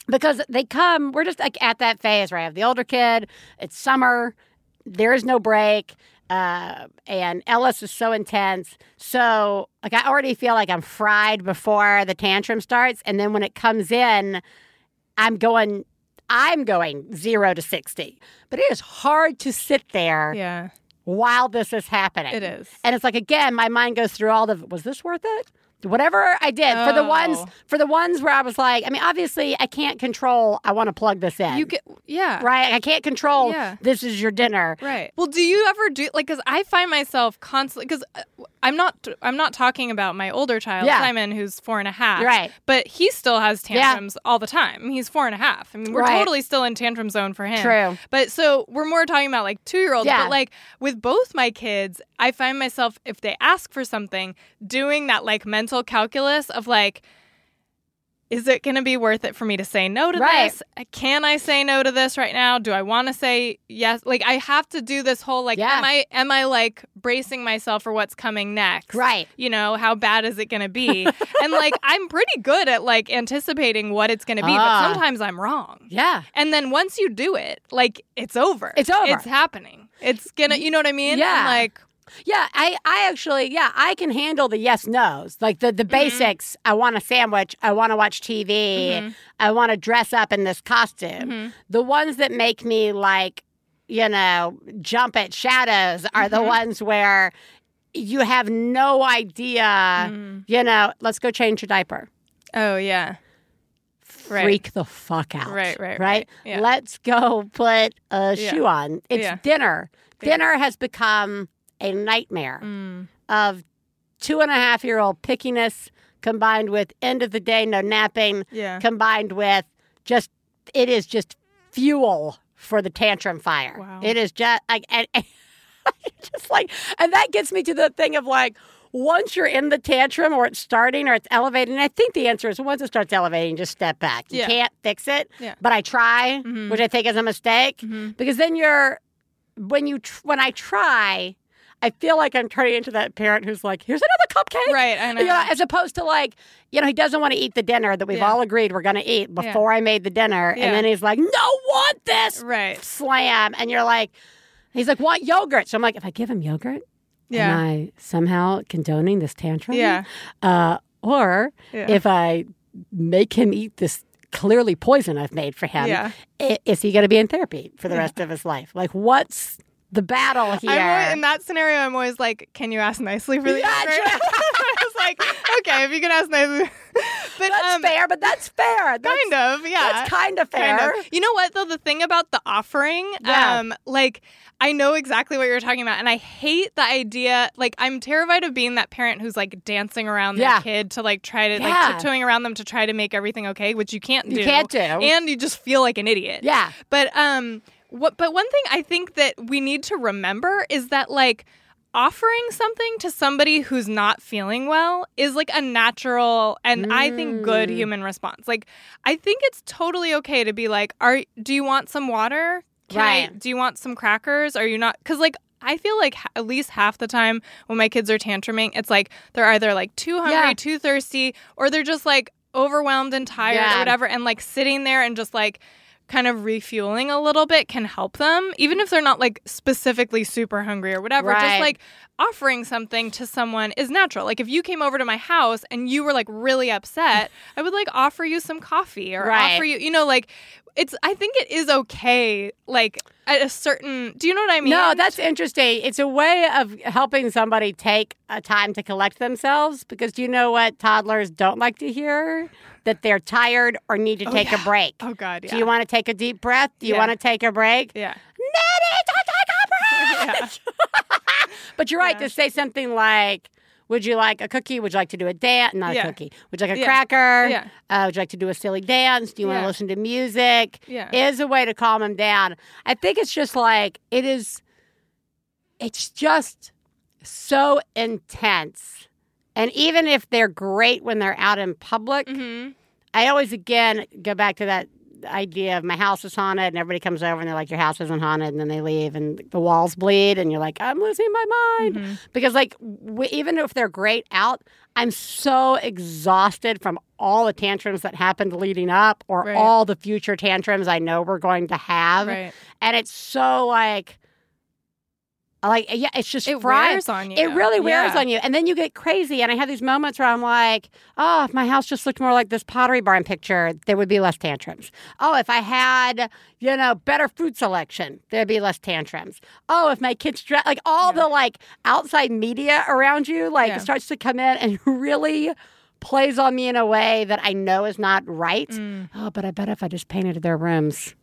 because they come, we're just like at that phase where I have the older kid, it's summer, there is no break. Uh, and Ellis is so intense. So, like, I already feel like I'm fried before the tantrum starts. And then when it comes in, I'm going, I'm going zero to 60. But it is hard to sit there yeah. while this is happening. It is. And it's like, again, my mind goes through all the, was this worth it? Whatever I did for the ones Oh. for the ones where I was like, I mean, obviously I can't control. I want to plug this in. You get yeah. right. I can't control. Yeah. This is your dinner. Right. Well, do you ever do like cuz I find myself constantly cuz uh, I'm not I'm not talking about my older child Yeah. Simon who's four and a half. Right. But he still has Yeah. tantrums all the time. He's four and a half. I mean, we're Right. totally still in tantrum zone for him. True. But so we're more talking about like two year olds. Yeah. But like with both my kids, I find myself if they ask for something, doing that like mental calculus of like is it going to be worth it for me to say no to Right. this? Can I say no to this right now? Do I want to say yes? Like I have to do this whole like Yeah. am I am I like bracing myself for what's coming next? Right. You know, how bad is it going to be? and like I'm pretty good at like anticipating what it's going to be, Ah. but sometimes I'm wrong. Yeah. And then once you do it, like it's over. It's over. It's happening. It's gonna, you know what I mean? Yeah. And, like, Yeah, I, I actually, yeah, I can handle the yes nos, like the Mm-hmm. the basics. I want a sandwich. I want to watch TV. Mm-hmm. I want to dress up in this costume. The ones that make me like, you know, jump at shadows are Mm-hmm. the ones where you have no idea. Mm-hmm. You know, let's go change your diaper. oh yeah, Right. Freak the fuck out. Right, right, right. right. Yeah. Let's go put a Yeah. shoe on. It's Yeah. dinner. Dinner has become a nightmare Mm. of two and a half year old pickiness combined with end of the day no napping yeah. combined with just it is just fuel for the tantrum fire Wow. it is just like and, and just like and that gets me to the thing of like once you're in the tantrum or it's starting or it's elevating i think the answer is once it starts elevating just step back you Yeah. can't fix it Yeah. but i try Mhm. which i think is a mistake Mhm. because then you're when you tr- when i try i feel like i'm turning into that parent who's like here's another cupcake Right, I know. you know, as opposed to like, you know, he doesn't want to eat the dinner that we've Yeah. all agreed we're going to eat before I made the dinner. Yeah. And then he's like, no, want this. Right. Slam. And you're like, he's like, want yogurt. So I'm like, if I give him yogurt, Yeah. am I somehow condoning this tantrum? Yeah. Uh, or Yeah. if I make him eat this clearly poison I've made for him, Yeah. is he going to be in therapy for the rest of his life? Like, what's the battle here? Always, in that scenario. I'm always like, "Can you ask nicely for the Yeah, yogurt?" true. I was like, "Okay, if you can ask nicely." but that's um, fair, but that's fair. That's, kind of, yeah. That's kind of fair. Kind of. You know what though? The thing about the offering, Yeah. um, like I know exactly what you're talking about, and I hate the idea. Like I'm terrified of being that parent who's like dancing around their Yeah. kid to like try to Yeah. like tiptoeing around them to try to make everything okay, which you can't do. You can't do. and you just feel like an idiot. Yeah. But um, what? But one thing I think that we need to remember is that like offering something to somebody who's not feeling well is like a natural and I think good Mm. human response. Like I think it's totally okay to be like, "Are do you want some water? Can I- Right. do you want some crackers? Are you not?" Because like. I feel like ha- at least half the time when my kids are tantruming, it's like they're either like too hungry, Yeah. too thirsty, or they're just like overwhelmed and tired Yeah. or whatever. And like sitting there and just like kind of refueling a little bit can help them, even if they're not like specifically super hungry or whatever. Right. Just like offering something to someone is natural. Like if you came over to my house and you were like really upset, I would like offer you some coffee or Right. offer you, you know, like it's, I think it is okay, like at a certain, do you know what I mean? No, that's interesting. It's a way of helping somebody take a time to collect themselves because do you know what toddlers don't like to hear? That they're tired or need to take a break. Oh, God. Yeah. Do you want to take a deep breath? Do you Yeah. want to take a break? yeah. Need to take a break. but you're right Yeah. to say something like, would you like a cookie? Would you like to do a dance? Not Yeah. a cookie. Would you like a Yeah. cracker? Yeah. Uh, would you like to do a silly dance? Do you want to listen to music? Yeah. Is a way to calm them down. I think it's just like, it is, it's just so intense. And even if they're great when they're out in public, hmm I always again go back to that idea of my house is haunted and everybody comes over and they're like your house isn't haunted and then they leave and the walls bleed and you're like I'm losing my mind Mhm. because like w- even if they're great out I'm so exhausted from all the tantrums that happened leading up or Right. all the future tantrums I know we're going to have Right. and it's so like like yeah it's just It fried. wears on you. It really wears Yeah. on you. And then you get crazy. And I have these moments where I'm like, oh, if my house just looked more like this Pottery Barn picture, there would be less tantrums. Oh, if I had, you know, better food selection, there'd be less tantrums. Oh, if my kids dress, like all the like outside media around you, like Yeah. starts to come in and really plays on me in a way that I know is not right. Mm. Oh, but I bet if I just painted their rooms,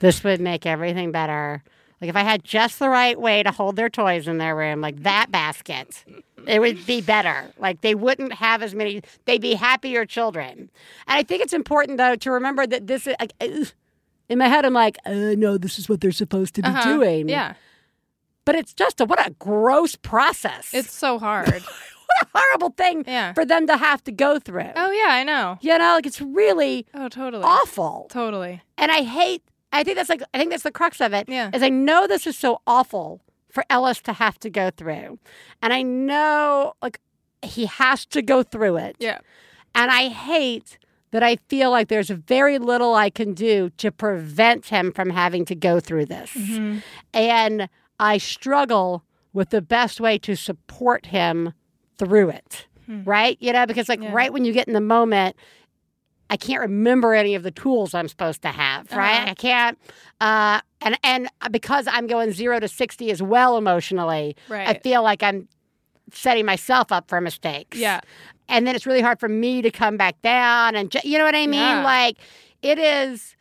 this would make everything better. Like if I had just the right way to hold their toys in their room, like that basket, it would be better. Like they wouldn't have as many, they'd be happier children. And I think it's important though to remember that this is like, in my head, I'm like, uh, no, this is what they're supposed to be Uh-huh. doing. Yeah. But it's just a, what a gross process. It's so hard. what a horrible thing Yeah. for them to have to go through. oh, yeah, I know. You know, like it's really Oh, totally. awful. Totally. And I hate I think that's like I think that's the crux of it. Yeah. Is I know this is so awful for Ellis to have to go through. And I know like he has to go through it. Yeah. And I hate that I feel like there's very little I can do to prevent him from having to go through this. Mm-hmm. And I struggle with the best way to support him through it. Right? You know, because like Hmm. Yeah. right when you get in the moment, I can't remember any of the tools I'm supposed to have, right? Uh-huh. I can't uh and and because I'm going 0 to 60 as well emotionally, right. I feel like I'm setting myself up for mistakes Yeah. and then it's really hard for me to come back down and ju- you know what i mean Yeah. like it is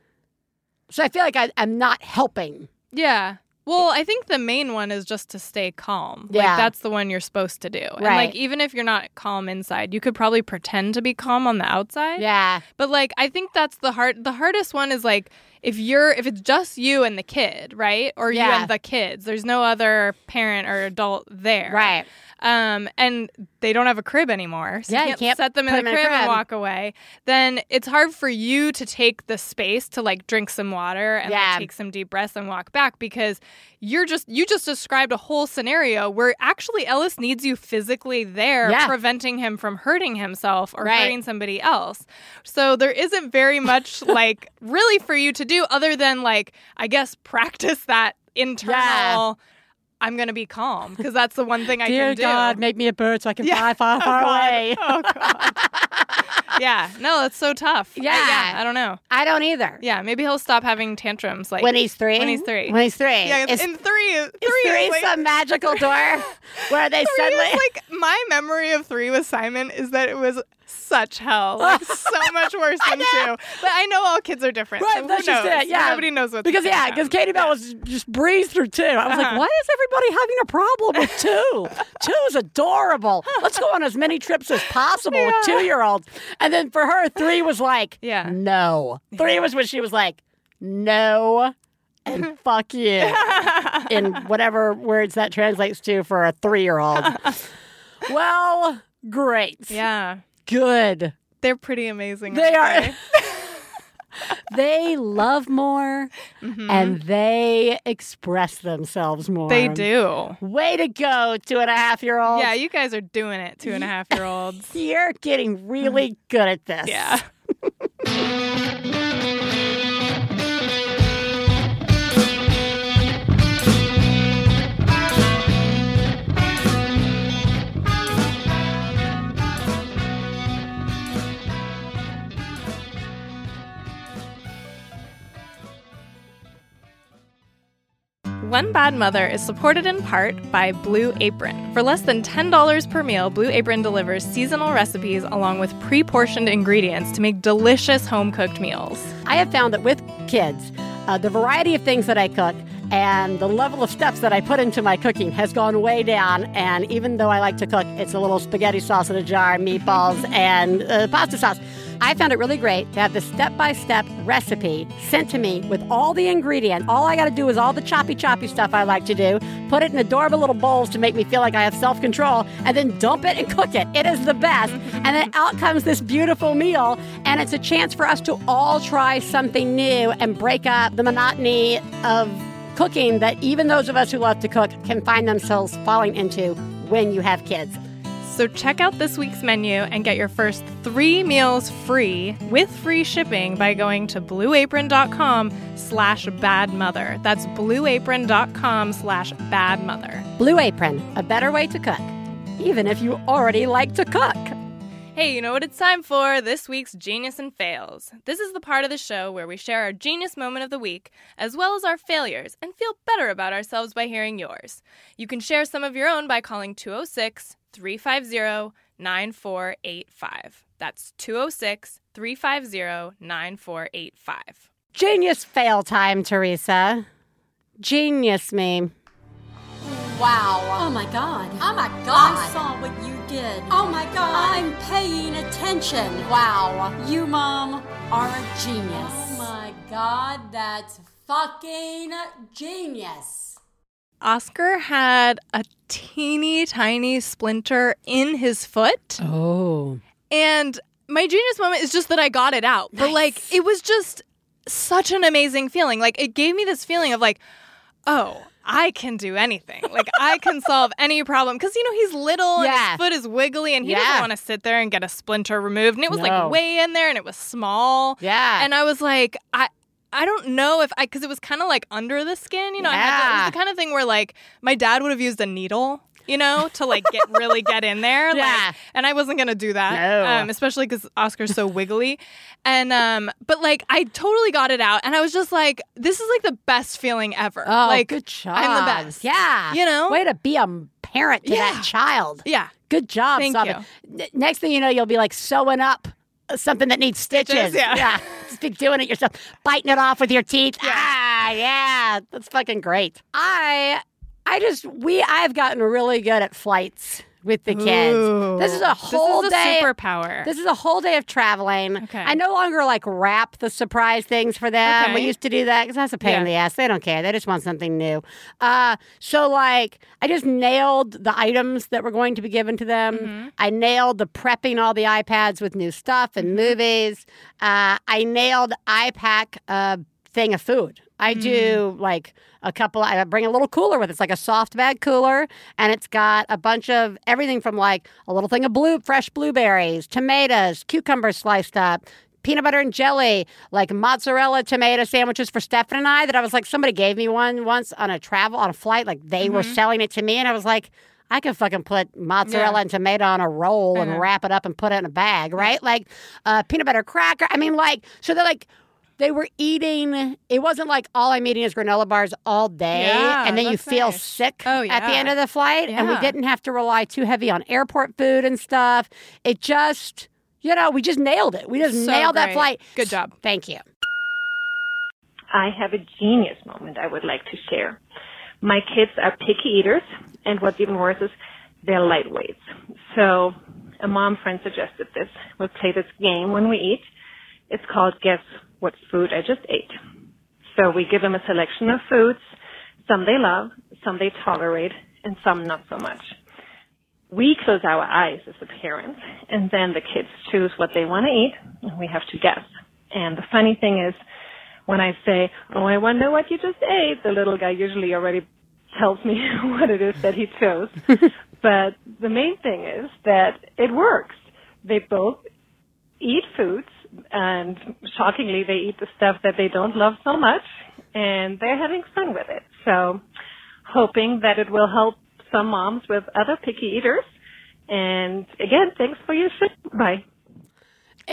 so i feel like I, i'm not helping Yeah. Well, I think the main one is just to stay calm. Yeah. Like that's the one you're supposed to do. And Right. like even if you're not calm inside, you could probably pretend to be calm on the outside. yeah But like I think that's the hard the hardest one is like if you're if it's just you and the kid, right? Or you Yeah. and the kids. There's no other parent or adult there. right Um and they don't have a crib anymore. So Yeah, you you can't, can't set them in put a in crib, and walk away. Then it's hard for you to take the space to like drink some water and like, take some deep breaths and walk back because you're just you just described a whole scenario where actually Ellis needs you physically there Yeah. preventing him from hurting himself or Right. hurting somebody else. So there isn't very much like really for you to do other than like I guess practice that internal I'm going to be calm because that's the one thing I dear can do. god make me a bird so i can Yeah. fly far Oh, far God. away Oh god. yeah. No, it's so tough. I- Yeah. yeah. I don't know. i don't either Yeah. Maybe he'll stop having tantrums. Like when he's three when he's three. when he's three yeah. is, in three. is three three is like, some magical door where they three suddenly is like my memory of three with Simon is that it was such hell, like so much worse than two. But I know all kids are different. Right, so who that's just knows? it, yeah. Nobody knows what because yeah, because Katie Bell was just breezed through two. I was like, Uh-huh. why is everybody having a problem with two? two is adorable. Let's go on as many trips as possible with two year olds. And then for her, three was like, Yeah. no. Three was when she was like, no. And fuck you in whatever words that translates to for a three year old. well, great. Yeah. Good. They're pretty amazing. They aren't they love more Mhm. and they express themselves more. They do. Way to go, two and a half year old. Yeah, you guys are doing it, two and a half year olds. You're getting really good at this. Yeah. One Bad Mother is supported in part by Blue Apron. For less than $10 per meal, Blue Apron delivers seasonal recipes along with pre portioned ingredients to make delicious home cooked meals. I have found that with kids, uh, the variety of things that I cook and the level of steps that I put into my cooking has gone way down. And even though I like to cook, it's a little spaghetti sauce in a jar, meatballs, and uh, pasta sauce. I found it really great to have the step by step recipe sent to me with all the ingredients. All I got to do is all the choppy, choppy stuff I like to do, put it in adorable little bowls to make me feel like I have self control, and then dump it and cook it. It is the best. And then out comes this beautiful meal, and it's a chance for us to all try something new and break up the monotony of cooking that even those of us who love to cook can find themselves falling into when you have kids. So check out this week's menu and get your first three meals free with free shipping by going to blueapron.com slash badmother. That's blueapron.com slash badmother. Blue Apron, a better way to cook, even if you already like to cook. Hey, you know what it's time for? This week's Genius and Fails. This is the part of the show where we share our genius moment of the week, as well as our failures, and feel better about ourselves by hearing yours. You can share some of your own by calling 206 350 9485. That's 206 350 9485. Genius fail time, Theresa. Genius me. Wow. Oh my god. Oh my God. I saw what you did. Oh my god. I'm paying attention. Wow. You, Mom, are a genius. Oh my god, that's fucking genius. Oscar had a teeny tiny splinter in his foot. Oh. And my genius moment is just that I got it out. But like it was just such an amazing feeling. Like it gave me this feeling of like, oh, I can do anything. Like I can solve any problem because you know he's little and his foot is wiggly and he Yeah. doesn't want to sit there and get a splinter removed. And it was No. like way in there and it was small. Yeah. And I was like, I. I don't know if I, because it was kind of like under the skin, you know. I had to, it Yeah. was the kind of thing where like my dad would have used a needle, you know, to like get really get in there. like- Yeah. and I wasn't gonna do that, No. um, especially because Oscar's so wiggly. And um, but like I totally got it out, and I was just like, this is like the best feeling ever. Oh, like good job. I'm the best. Yeah. You know? Way to be a parent to Yeah. that child. Yeah. Good job, Thank Saba. N- Next thing you know, you'll be like sewing up something that needs stitches. Stitches, yeah. Just be doing it yourself, biting it off with your teeth. Ah, yeah. That's fucking great. I I just we I've gotten really good at flights with the kids. Ooh. This is a whole this is a day. superpower. This is a whole day of traveling. Okay. I no longer like wrap the surprise things for them. We used to do that because that's a pain in the ass. They don't care. They just want something new. Uh, so like, I just nailed the items that were going to be given to them. Mm-hmm. I nailed the prepping all the iPads with new stuff and Mm-hmm. movies. Uh, I nailed iPack a thing of food. I Mm. do like a couple. I bring a little cooler with it. It's like a soft bag cooler, and it's got a bunch of everything from like a little thing of blue, fresh blueberries, tomatoes, cucumbers sliced up. Peanut butter and jelly, like mozzarella tomato sandwiches for Stefan and I. That I was like, somebody gave me one once on a travel on a flight. Like they were selling it to me, and I was like, I could fucking put mozzarella Mm-hmm. Yeah. and tomato on a roll and Uh-huh. wrap it up and put it in a bag, right? Like uh, peanut butter cracker. I mean, like so they're like they were eating. It wasn't like all I'm eating is granola bars all day, Yeah, and then you feel nice. sick Oh, at the end of the flight. And we didn't have to rely too heavy on airport food and stuff. It just, you know, we just nailed it. We just So nailed that flight. Good job. Thank you. I have a genius moment I would like to share. My kids are picky eaters, and what's even worse is they're lightweights. So a mom friend suggested this. We'll play this game when we eat. It's called Guess What Food I Just Ate. So we give them a selection of foods. Some they love, some they tolerate, and some not so much. We close our eyes as a parent, and then the kids choose what they want to eat, and we have to guess. And the funny thing is, when I say, "Oh, I wonder what you just ate," the little guy usually already tells me what it is that he chose. but the main thing is that it works. They both eat foods, and shockingly, they eat the stuff that they don't love so much, and they're having fun with it. So, hoping that it will help some moms with other picky eaters. And again, thanks for your shit. Bye.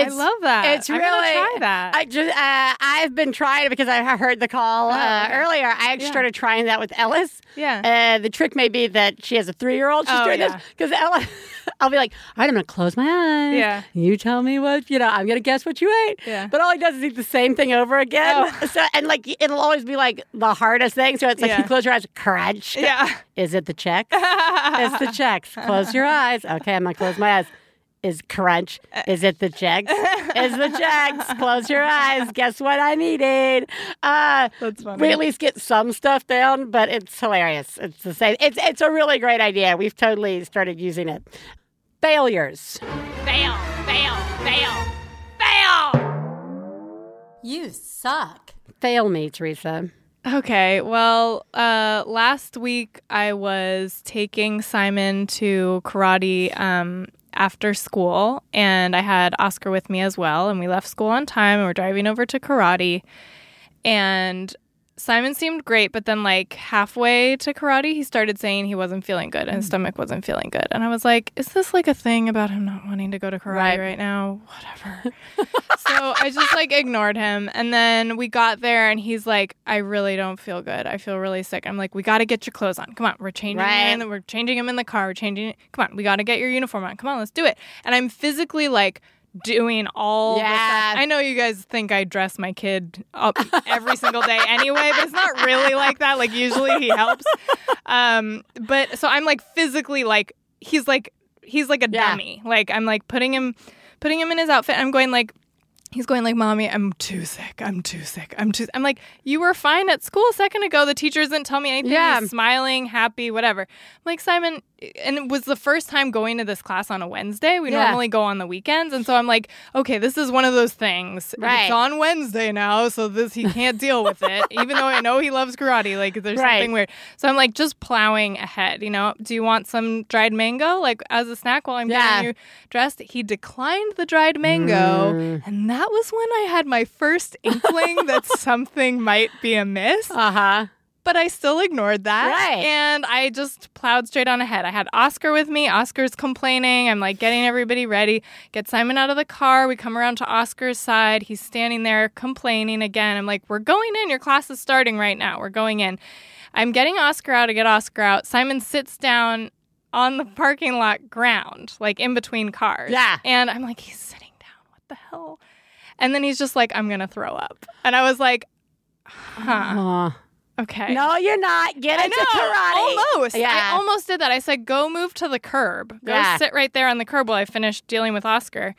I love that. It's I'm really try that. I just uh, I've been trying it because I heard the call uh, Oh, okay. earlier. I actually Yeah. started trying that with Ellis. Yeah. Uh, the trick may be that she has a three year old. She's Oh, doing yeah. this because Ella. I'll be like, all right, I'm gonna close my eyes. Yeah. You tell me what you know. I'm gonna guess what you ate. Yeah. But all he does is eat the same thing over again. Oh. So and like it'll always be like the hardest thing. So it's like you close your eyes, crunch. Yeah. Is it the Chex? it's the Chex. Close your eyes. Okay, I'm gonna close my eyes. Is crunch? Is it the Chex? Is the Chex? Close your eyes. Guess what I'm eating? Uh, That's funny. We at least get some stuff down, but it's hilarious. It's the same. It's it's a really great idea. We've totally started using it. Failures. Fail, fail, fail, fail. You suck. Fail me, Theresa. Okay, well, uh, last week I was taking Simon to karate um, after school, and I had Oscar with me as well, and we left school on time, and we're driving over to karate, and Simon seemed great, but then like halfway to karate, he started saying he wasn't feeling good and his mm. stomach wasn't feeling good, and I was like, "Is this like a thing about him not wanting to go to karate Right. right, now? Whatever." so I just like ignored him, and then we got there, and he's like, "I really don't feel good. I feel really sick." I'm like, "We got to get your clothes on. Come on, we're changing Right. him. In the, we're changing him in the car. We're changing. It. Come on, we got to get your uniform on. Come on, let's do it." And I'm physically like doing all the Yeah. stuff. I know you guys think I dress my kid up every single day anyway, but it's not really like that. Like usually he helps. Um, but so I'm like physically like he's like he's like a Yeah. dummy. Like I'm like putting him putting him in his outfit. I'm going like He's going like, "Mommy, I'm too sick. I'm too sick. I'm too." I'm like, "You were fine at school a second ago. The teachers didn't tell me anything. Yeah. He's smiling, happy, whatever." I'm like, "Simon," and it was the first time going to this class on a Wednesday. We Yeah. normally go on the weekends, and so I'm like, "Okay, this is one of those things. Right. It's on Wednesday now, so this he can't deal with it, even though I know he loves karate. Like, there's Right. something weird." So I'm like, just plowing ahead. You know, do you want some dried mango, like as a snack while I'm Yeah. getting you dressed? He declined the dried mango, Mm. and that was when I had my first inkling that something might be amiss. Uh huh. But I still ignored that. Right. And I just plowed straight on ahead. I had Oscar with me. Oscar's complaining. I'm like getting everybody ready. Get Simon out of the car. We come around to Oscar's side. He's standing there complaining again. I'm like, we're going in. Your class is starting right now. We're going in. I'm getting Oscar out to get Oscar out. Simon sits down on the parking lot ground, like in between cars. Yeah. And I'm like, he's sitting down. What the hell? And then he's just like, I'm going to throw up. And I was like, huh. Uh, Okay. no, you're not. Get I into know. karate. Almost. Yeah. I almost did that. I said, go move to the curb. Go Yeah. sit right there on the curb while I finish dealing with Oscar.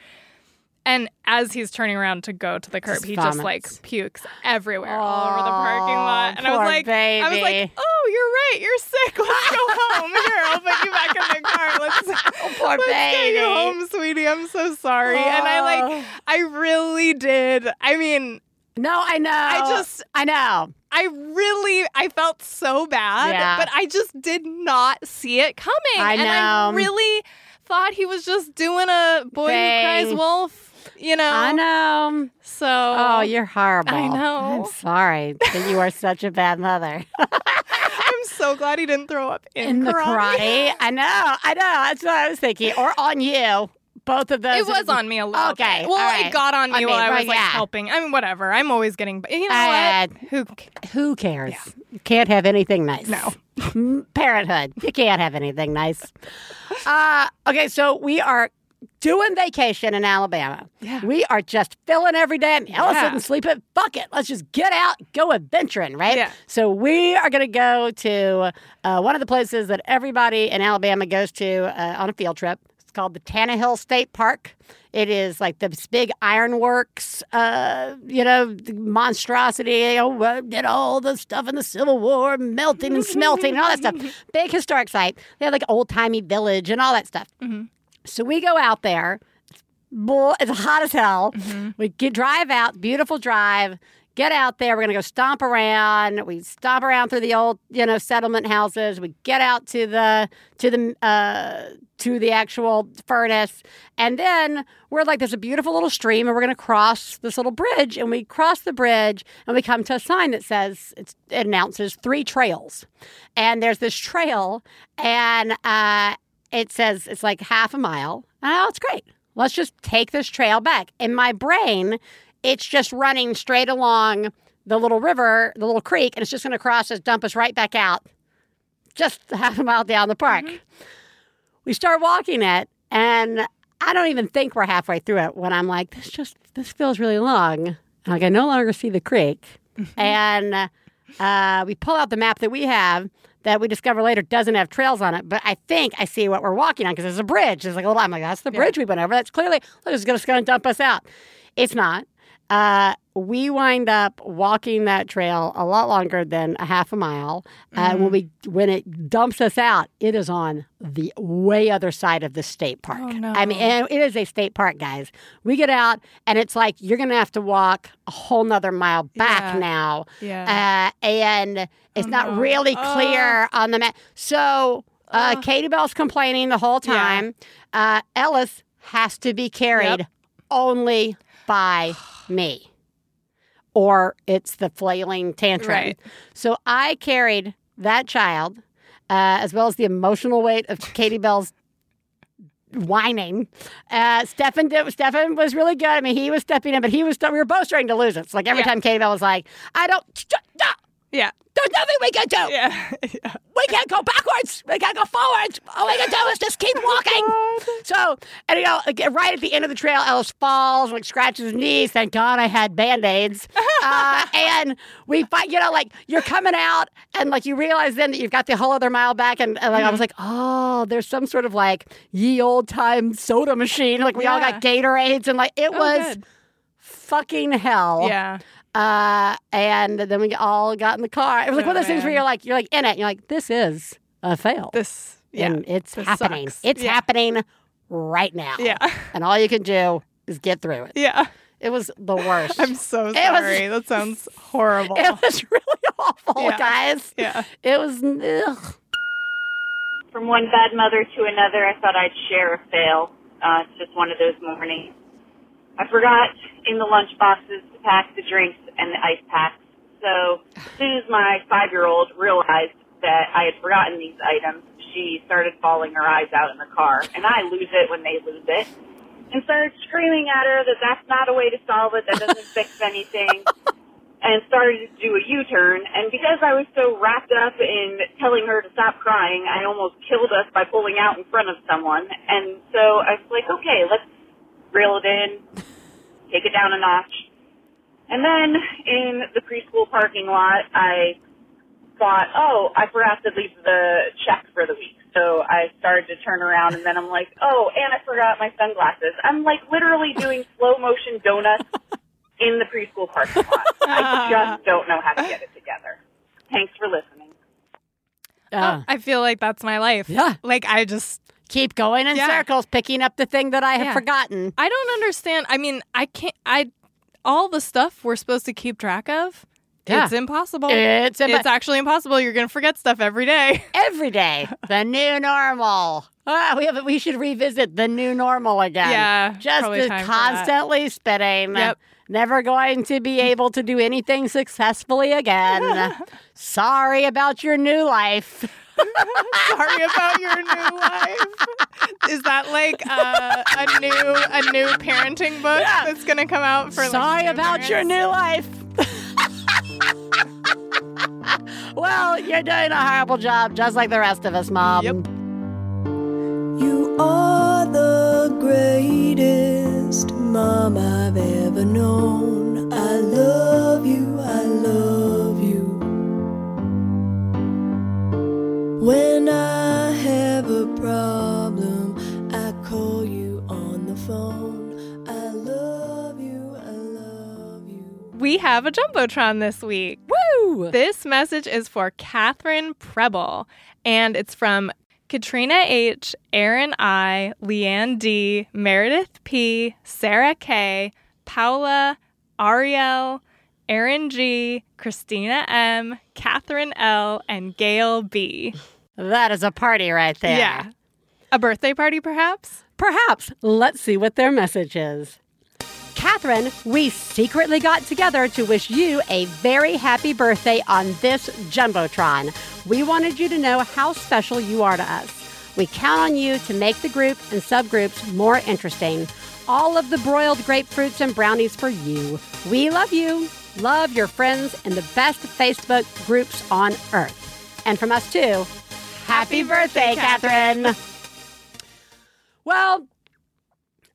And as he's turning around to go to the curb, Just he just like pukes everywhere all over the parking lot. And I was like, I was like, oh, you're right. You're sick. Let's go home. Here, I'll put you back in the car. Let's, Oh, poor let's get you home, sweetie. I'm so sorry. And I like, Oh. I really did. I mean, No, I know. I just- I know. I really I felt so bad, Yeah. but I just did not see it coming. I And I know. really thought he was just doing a boy Thing. who cries wolf, you know. I know. So Oh, you're horrible. I know. I'm sorry that you are such a bad mother. I'm so glad he didn't throw up in, In the karate. I know. I know. That's what I was thinking. Or on you. Both of those. It was on me a little Okay, bit. Well, right. it got on me I mean, while I was right, like yeah. helping. I mean, whatever. I'm always getting. You know Uh, what? Who? Who cares? You can't have anything nice. No. Parenthood. You can't have anything nice. Uh, okay, so we are doing vacation in Alabama. Yeah. We are just filling every day. And Ellis Yeah. didn't sleep it. Fuck it. Let's just get out, go adventuring, right? Yeah. So we are going to go to uh, one of the places that everybody in Alabama goes to uh, on a field trip. It's called the Tannehill State Park. It is like this big ironworks, uh, you know, monstrosity. Oh, did all the stuff in the Civil War, melting and smelting and all that stuff. Big historic site. They have like old timey village and all that stuff. So we go out there. It's hot as hell. We get, drive out, beautiful drive. Get out there. We're gonna go stomp around. We stomp around through the old, you know, settlement houses. We get out to the to the uh, to the actual furnace, and then we're like, there's a beautiful little stream, and we're gonna cross this little bridge. And we cross the bridge, and we come to a sign that says it's, it announces three trails, and there's this trail, and uh, it says it's like half a mile. And oh, it's great. Let's just take this trail back. In my brain, it's just running straight along the little river, the little creek, and it's just going to cross us, dump us right back out, just half a mile down the park. We start walking it, and I don't even think we're halfway through it when I'm like, this just this feels really long. And like I no longer see the creek, and uh, we pull out the map that we have that we discover later doesn't have trails on it, but I think I see what we're walking on because there's a bridge. There's like a little. I'm like, that's the bridge we went over. That's clearly look, it's just going to dump us out. It's not. Uh, we wind up walking that trail a lot longer than a half a mile. Uh, Mm-hmm. When we when it dumps us out, it is on the way other side of the state park. Oh, no. I mean, and it is a state park, guys. We get out, and it's like you're going to have to walk a whole nother mile back Yeah. now. Yeah. Uh, and it's not no. really Oh. clear on the map. So uh, Katie Bell's complaining the whole Yeah. time. Uh, Ellis has to be carried Yep. only by me. Or it's the flailing tantrum. Right. So I carried that child, uh, as well as the emotional weight of Katie Bell's whining. Uh, Stefan did, Stefan was really good. I mean, he was stepping in, but he was we were both starting to lose it. It's like every Yeah. time Katie Bell was like, "I don't," Yeah. There's nothing we can do. Yeah. yeah. We can't go backwards. We can't go forwards. All we can do is just keep walking. So, and you know, right at the end of the trail, Ellis falls, like scratches his knees. Thank God I had band aids. Uh, and we find, you know, like you're coming out, and like you realize then that you've got the whole other mile back. And, and like I was like, oh, there's some sort of like ye old time soda machine. Like we all got Gatorades, and like it Oh, was good. fucking hell. Yeah. Uh, and then we all got in the car. It was like Oh, one of those things where you're like, you're like in it. And you're like, this is a fail. This. Yeah. and it's this happening. sucks. It's Yeah. happening right now. Yeah. And all you can do is get through it. Yeah. It was the worst. I'm so was- sorry. that sounds horrible. it was really awful, Yeah. guys. yeah. It was. Ugh. From one bad mother to another, I thought I'd share a fail. Uh, it's just one of those mornings. I forgot in the lunch boxes to pack the drinks and the ice packs. So as soon as my five-year-old realized that I had forgotten these items, she started bawling her eyes out in the car. And I lose it when they lose it. And started screaming at her that that's not a way to solve it, that doesn't fix anything and started to do a U-turn. And because I was so wrapped up in telling her to stop crying, I almost killed us by pulling out in front of someone. And so I was like, okay, let's reel it in, take it down a notch. And then in the preschool parking lot, I thought, oh, I forgot to leave the check for the week. So I started to turn around and then I'm like, oh, and I forgot my sunglasses. I'm like literally doing slow motion donuts in the preschool parking lot. I just don't know how to get it together. Thanks for listening. Uh, I feel like that's my life. Yeah. Like I just keep going in Yeah. circles, picking up the thing that I have Yeah. forgotten. I don't understand. I mean, I can't I all the stuff we're supposed to keep track of. Yeah. It's impossible. It's, it's actually impossible. You're going to forget stuff every day. every day. The new normal. Ah, we have. We should revisit the new normal again. Yeah, just probably to for that. constantly spitting. Yep. Never going to be able to do anything successfully again. Sorry about your new life. Sorry about your new life. Is that like uh, a new a new parenting book that's going to come out for like, Sorry new about your new life. well, you're doing a horrible job, just like the rest of us, Mom. Yep. You are the greatest mom I've ever known. I love you, I love you. When I have a problem, I call you on the phone. I love you, I love you. We have a jumbotron this week. Woo! This message is for Catherine Preble, and it's from Katrina H, Aaron I, Leanne D, Meredith P, Sarah K, Paula, Ariel, Aaron G, Christina M, Catherine L, and Gail B. That is a party right there. Yeah. A birthday party, perhaps? Perhaps. Let's see what their message is. Catherine, we secretly got together to wish you a very happy birthday on this Jumbotron. We wanted you to know how special you are to us. We count on you to make the group and subgroups more interesting. All of the broiled grapefruits and brownies for you. We love you. Love your friends in the best Facebook groups on earth. And from us too, happy, birthday, Catherine. Well,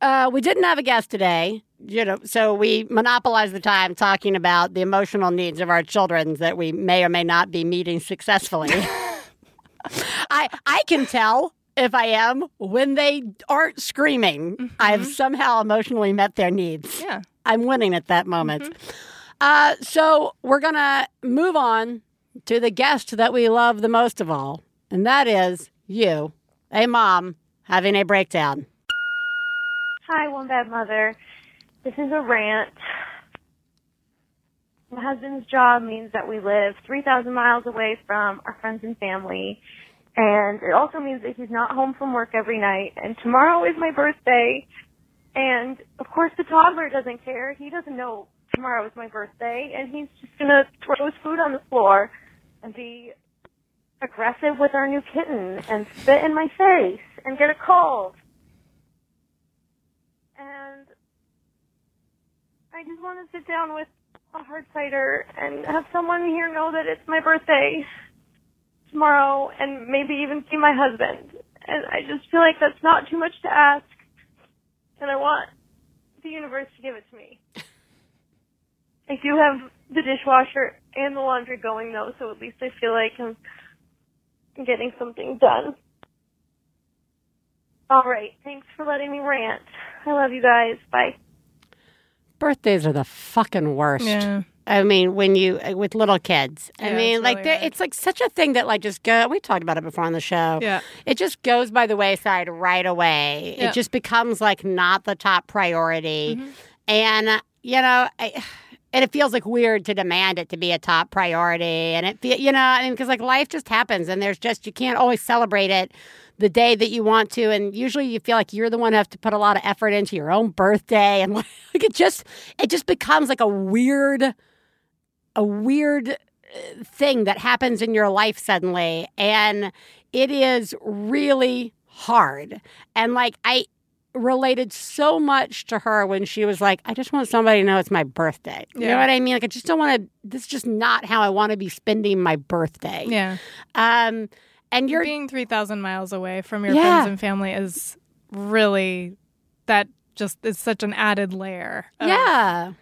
uh, we didn't have a guest today, you know, so we monopolize the time talking about the emotional needs of our children that we may or may not be meeting successfully. I I can tell if I am when they aren't screaming. I've somehow emotionally met their needs. Yeah. I'm winning at that moment. Uh, so we're gonna move on to the guest that we love the most of all, and that is you, a mom having a breakdown. Hi, One Bad Mother. This is a rant. My husband's job means that we live 3,000 miles away from our friends and family. And it also means that he's not home from work every night. And tomorrow is my birthday. And of course the toddler doesn't care. He doesn't know tomorrow is my birthday. And he's just gonna throw his food on the floor and be aggressive with our new kitten and spit in my face and get a cold. And I just want to sit down with a hard cider and have someone here know that it's my birthday tomorrow and maybe even see my husband. And I just feel like that's not too much to ask. And I want the universe to give it to me. I do have the dishwasher and the laundry going though, so at least I feel like I'm getting something done. All right. Thanks for letting me rant. I love you guys. Bye. Birthdays are the fucking worst. Yeah. I mean, when you uh, with little kids, I Yeah, mean, it's like really it's like such a thing that like just go. We talked about it before on the show. Yeah. it just goes by the wayside right away. Yeah. It just becomes like not the top priority, Mm-hmm. and uh, you know, I, and it feels like weird to demand it to be a top priority. And it, feel, you know, I mean, because like life just happens, and there's just you can't always celebrate it the day that you want to, and usually you feel like you're the one who have to put a lot of effort into your own birthday, and like it just it just becomes like a weird a weird uh, thing that happens in your life suddenly. And it is really hard. And like i related so much to her when she was like i just want somebody to know it's my birthday you know what i mean like i just don't want to this is just not how i want to be spending my birthday Yeah. um and you're Being 3,000 miles away from your Yeah. friends and family is really, that just is such an added layer. Of, yeah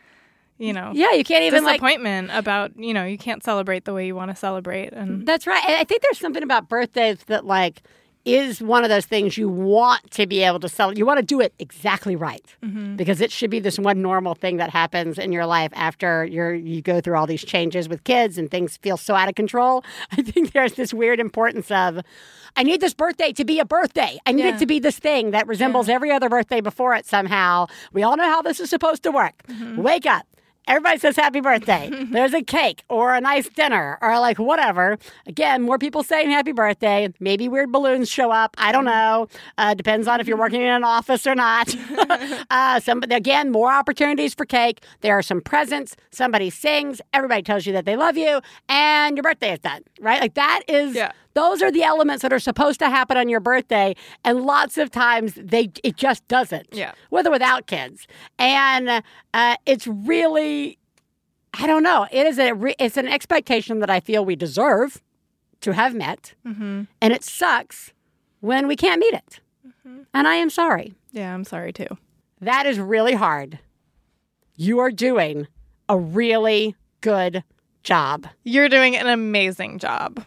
You know, yeah you can't even like disappointment about, you know, you can't celebrate the way you want to celebrate. And That's right. And I think there's something about birthdays that like is one of those things you want to be able to sell. You want to do it exactly right mm-hmm. because it should be this one normal thing that happens in your life after you're you go through all these changes with kids and things feel so out of control. I think there's this weird importance of I need this birthday to be a birthday. I need Yeah. it to be this thing that resembles every other birthday before it somehow. We all know how this is supposed to work. Mm-hmm. Wake up. Everybody says happy birthday. There's a cake or a nice dinner or like whatever. Again, more people saying happy birthday. Maybe weird balloons show up. I don't know. Uh, depends on if you're working in an office or not. uh, some, again, more opportunities for cake. There are some presents. Somebody sings. Everybody tells you that they love you, and your birthday is done. Right? Like that is. Yeah. Those are the elements that are supposed to happen on your birthday, and lots of times they it just doesn't. Yeah. with or without kids, and uh, it's really, I don't know. It is a re- it's an expectation that I feel we deserve to have met, and it sucks when we can't meet it. And I am sorry. yeah, I'm sorry too. That is really hard. You are doing a really good job. You're doing an amazing job.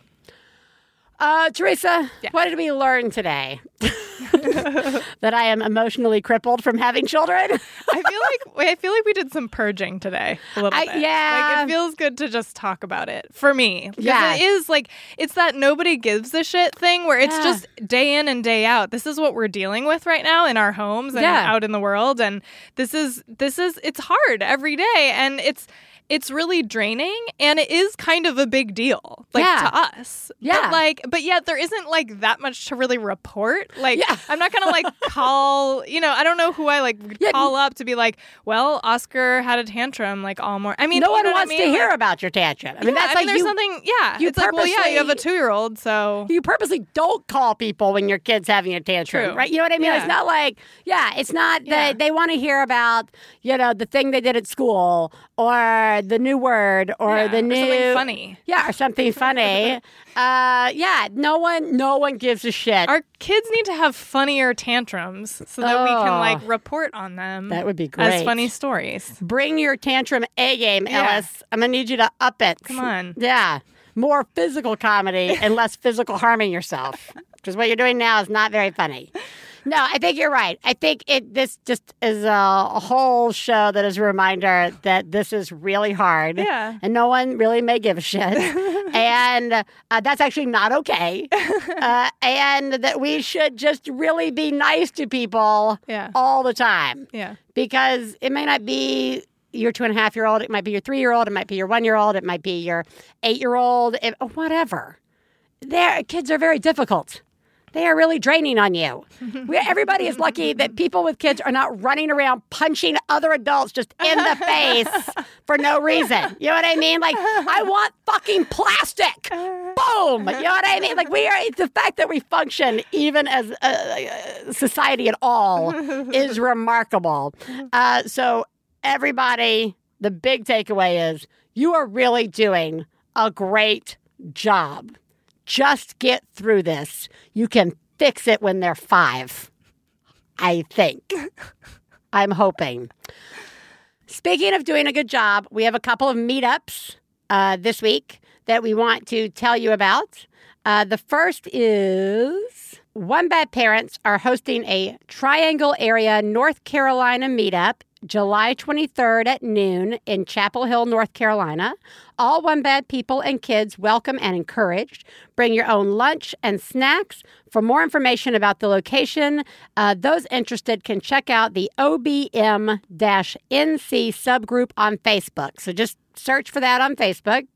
Uh, Theresa, what did we learn today? that I am emotionally crippled from having children. I feel like I feel like we did some purging today a little I- bit. yeah. like it feels good to just talk about it for me. Yeah. it is like it's that nobody gives a shit thing where it's Yeah. just day in and day out. This is what we're dealing with right now in our homes and Yeah. out in the world, and this is this is it's hard every day, and it's. It's really draining and it is kind of a big deal, like Yeah. to us. Yeah. But like, but yet there isn't like that much to really report. Like, Yeah. I'm not gonna like call, you know, I don't know who I like Yeah. call up to be like, well, Oscar had a tantrum like all more I mean, no one what I wants to hear about your tantrum. I mean, yeah, that's I like mean, there's you, something. Yeah, you it's like, well, yeah, you have a two year old, so you purposely don't call people when your kid's having a tantrum, True. right? You know what I mean? It's not like, yeah, it's not that they want to hear about, you know, the thing they did at school or the new word or Yeah, the or new something funny. Yeah, or something funny. uh, yeah, no one, no one gives a shit. Our kids need to have funnier tantrums so that we can Oh. like report on them. That would be great. as funny stories. Bring your tantrum A game, Yeah. Ellis. I'm gonna need you to up it. Come on. Yeah. More physical comedy and less physical harming yourself. Because what you're doing now is not very funny. No, I think you're right. I think it this just is a, a whole show that is a reminder that this is really hard. Yeah. And no one really may give a shit. and uh, that's actually not okay. uh, and that we should just really be nice to people Yeah. all the time Yeah. because it may not be your two and a half year old, it might be your three year old, it might be your one year old, it might be your eight year old, whatever. Their kids are very difficult. They are really draining on you. We, everybody is lucky that people with kids are not running around punching other adults just in the face for no reason. You know what I mean? Like, I want fucking plastic. Boom. You know what I mean? Like, we are, it's the fact that we function even as a, a society at all is remarkable. Uh, so, everybody the big takeaway is you are really doing a great job. Just get through this. You can fix it when they're five. I think. I'm hoping. Speaking of doing a good job, we have a couple of meetups uh, this week that we want to tell you about. Uh, the first is One Bad Parents are hosting a Triangle Area North Carolina meetup July 23rd at noon in Chapel Hill, North Carolina. All One Bad people and kids welcome and encouraged. Bring your own lunch and snacks. For more information about the location, uh, those interested can check out the OBM NC subgroup on Facebook. So just search for that on Facebook.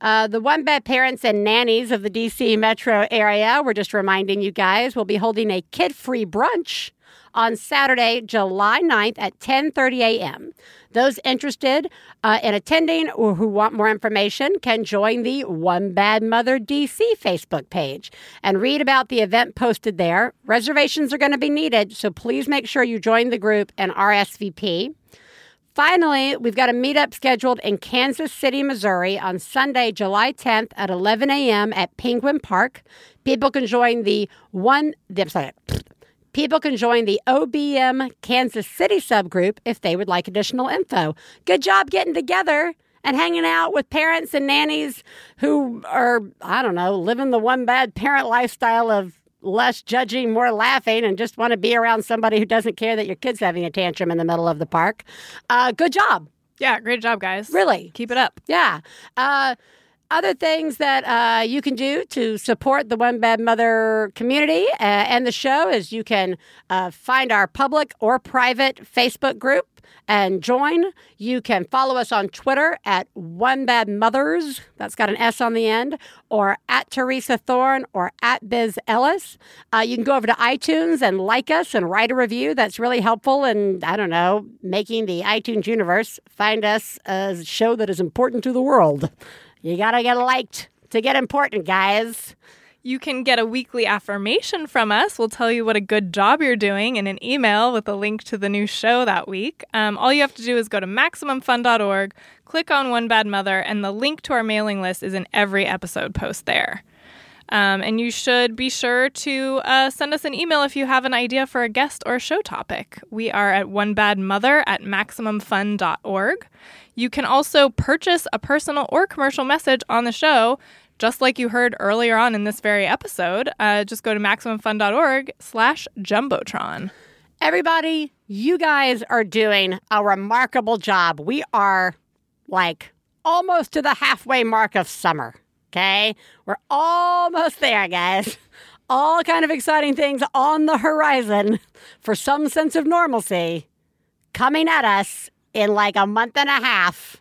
Uh, the One Bad Parents and Nannies of the DC metro area, we're just reminding you guys, will be holding a kid-free brunch on Saturday, July 9th at 10:30 a.m. Those interested uh, in attending or who want more information can join the One Bad Mother DC Facebook page and read about the event posted there. Reservations are going to be needed, so please make sure you join the group and RSVP. Finally, we've got a meetup scheduled in Kansas City, Missouri on Sunday, July 10th at 11 a.m. at Penguin Park. People can join the one, I'm sorry, people can join the OBM Kansas City subgroup if they would like additional info. Good job getting together and hanging out with parents and nannies who are, I don't know, living the one bad parent lifestyle of less judging, more laughing, and just want to be around somebody who doesn't care that your kid's having a tantrum in the middle of the park. Uh, good job. Yeah, great job, guys. Really. Keep it up. Yeah. Uh, other things that uh, you can do to support the One Bad Mother community uh, and the show is you can uh, find our public or private Facebook group and join. You can follow us on Twitter at One Bad Mothers. That's got an S on the end, or at Theresa Thorne or at Biz Ellis. Uh, you can go over to iTunes and like us and write a review. That's really helpful in, I don't know, making the iTunes universe find us a show that is important to the world. You gotta get liked to get important, guys. You can get a weekly affirmation from us. We'll tell you what a good job you're doing in an email with a link to the new show that week. Um, all you have to do is go to MaximumFun.org, click on One Bad Mother, and the link to our mailing list is in every episode post there. Um, and you should be sure to uh, send us an email if you have an idea for a guest or show topic. We are at onebadmother at maximumfun.org. You can also purchase a personal or commercial message on the show, just like you heard earlier on in this very episode. Uh, just go to maximumfun.org slash jumbotron. Everybody, you guys are doing a remarkable job. We are like almost to the halfway mark of summer. Okay. We're almost there, guys. All kind of exciting things on the horizon for some sense of normalcy coming at us in like a month and a half,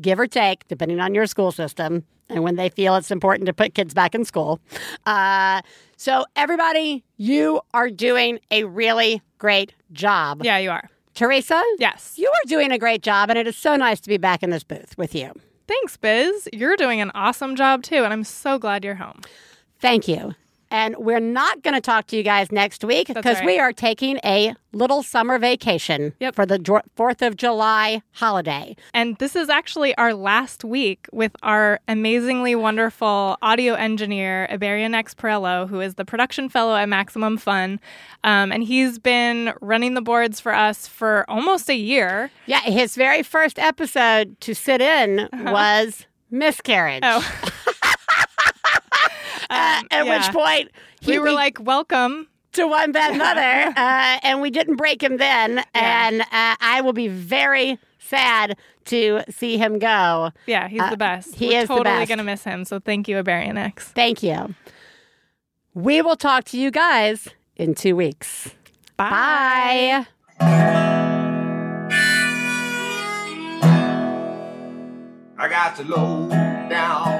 give or take, depending on your school system and when they feel it's important to put kids back in school. Uh, so, everybody, you are doing a really great job. Yeah, you are. Theresa? Yes. You are doing a great job, and it is so nice to be back in this booth with you. Thanks, Biz. You're doing an awesome job too, and I'm so glad you're home. Thank you. And we're not going to talk to you guys next week because right. we are taking a little summer vacation Yep. for the 4th of July holiday. And this is actually our last week with our amazingly wonderful audio engineer, Ibarionex Perello, who is the production fellow at Maximum Fun. Um, and he's been running the boards for us for almost a year. Yeah, his very first episode to sit in was Miscarriage. Uh-huh. Oh. Uh, Um, at yeah. which point he we were we- like, welcome. to one bad mother, uh, and we didn't break him then. And uh, I will be very sad to see him go. Yeah, he's Uh, the best. he We're is totally going to miss him. So thank you, Ibarionex. Thank you. We will talk to you guys in two weeks. Bye. I got the low down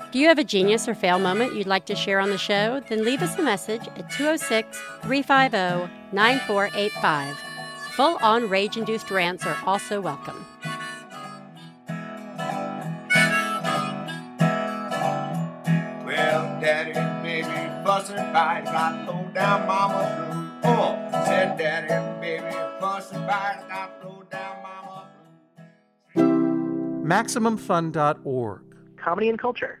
Do you have a genius or fail moment you'd like to share on the show? Then leave us a message at 206 350 9485. Full on rage induced rants are also welcome. Well, daddy and baby fussing fight, got low down mama blue. Oh, said daddy and baby fussing fight, got low down mama blue. MaximumFun.org. Comedy and culture.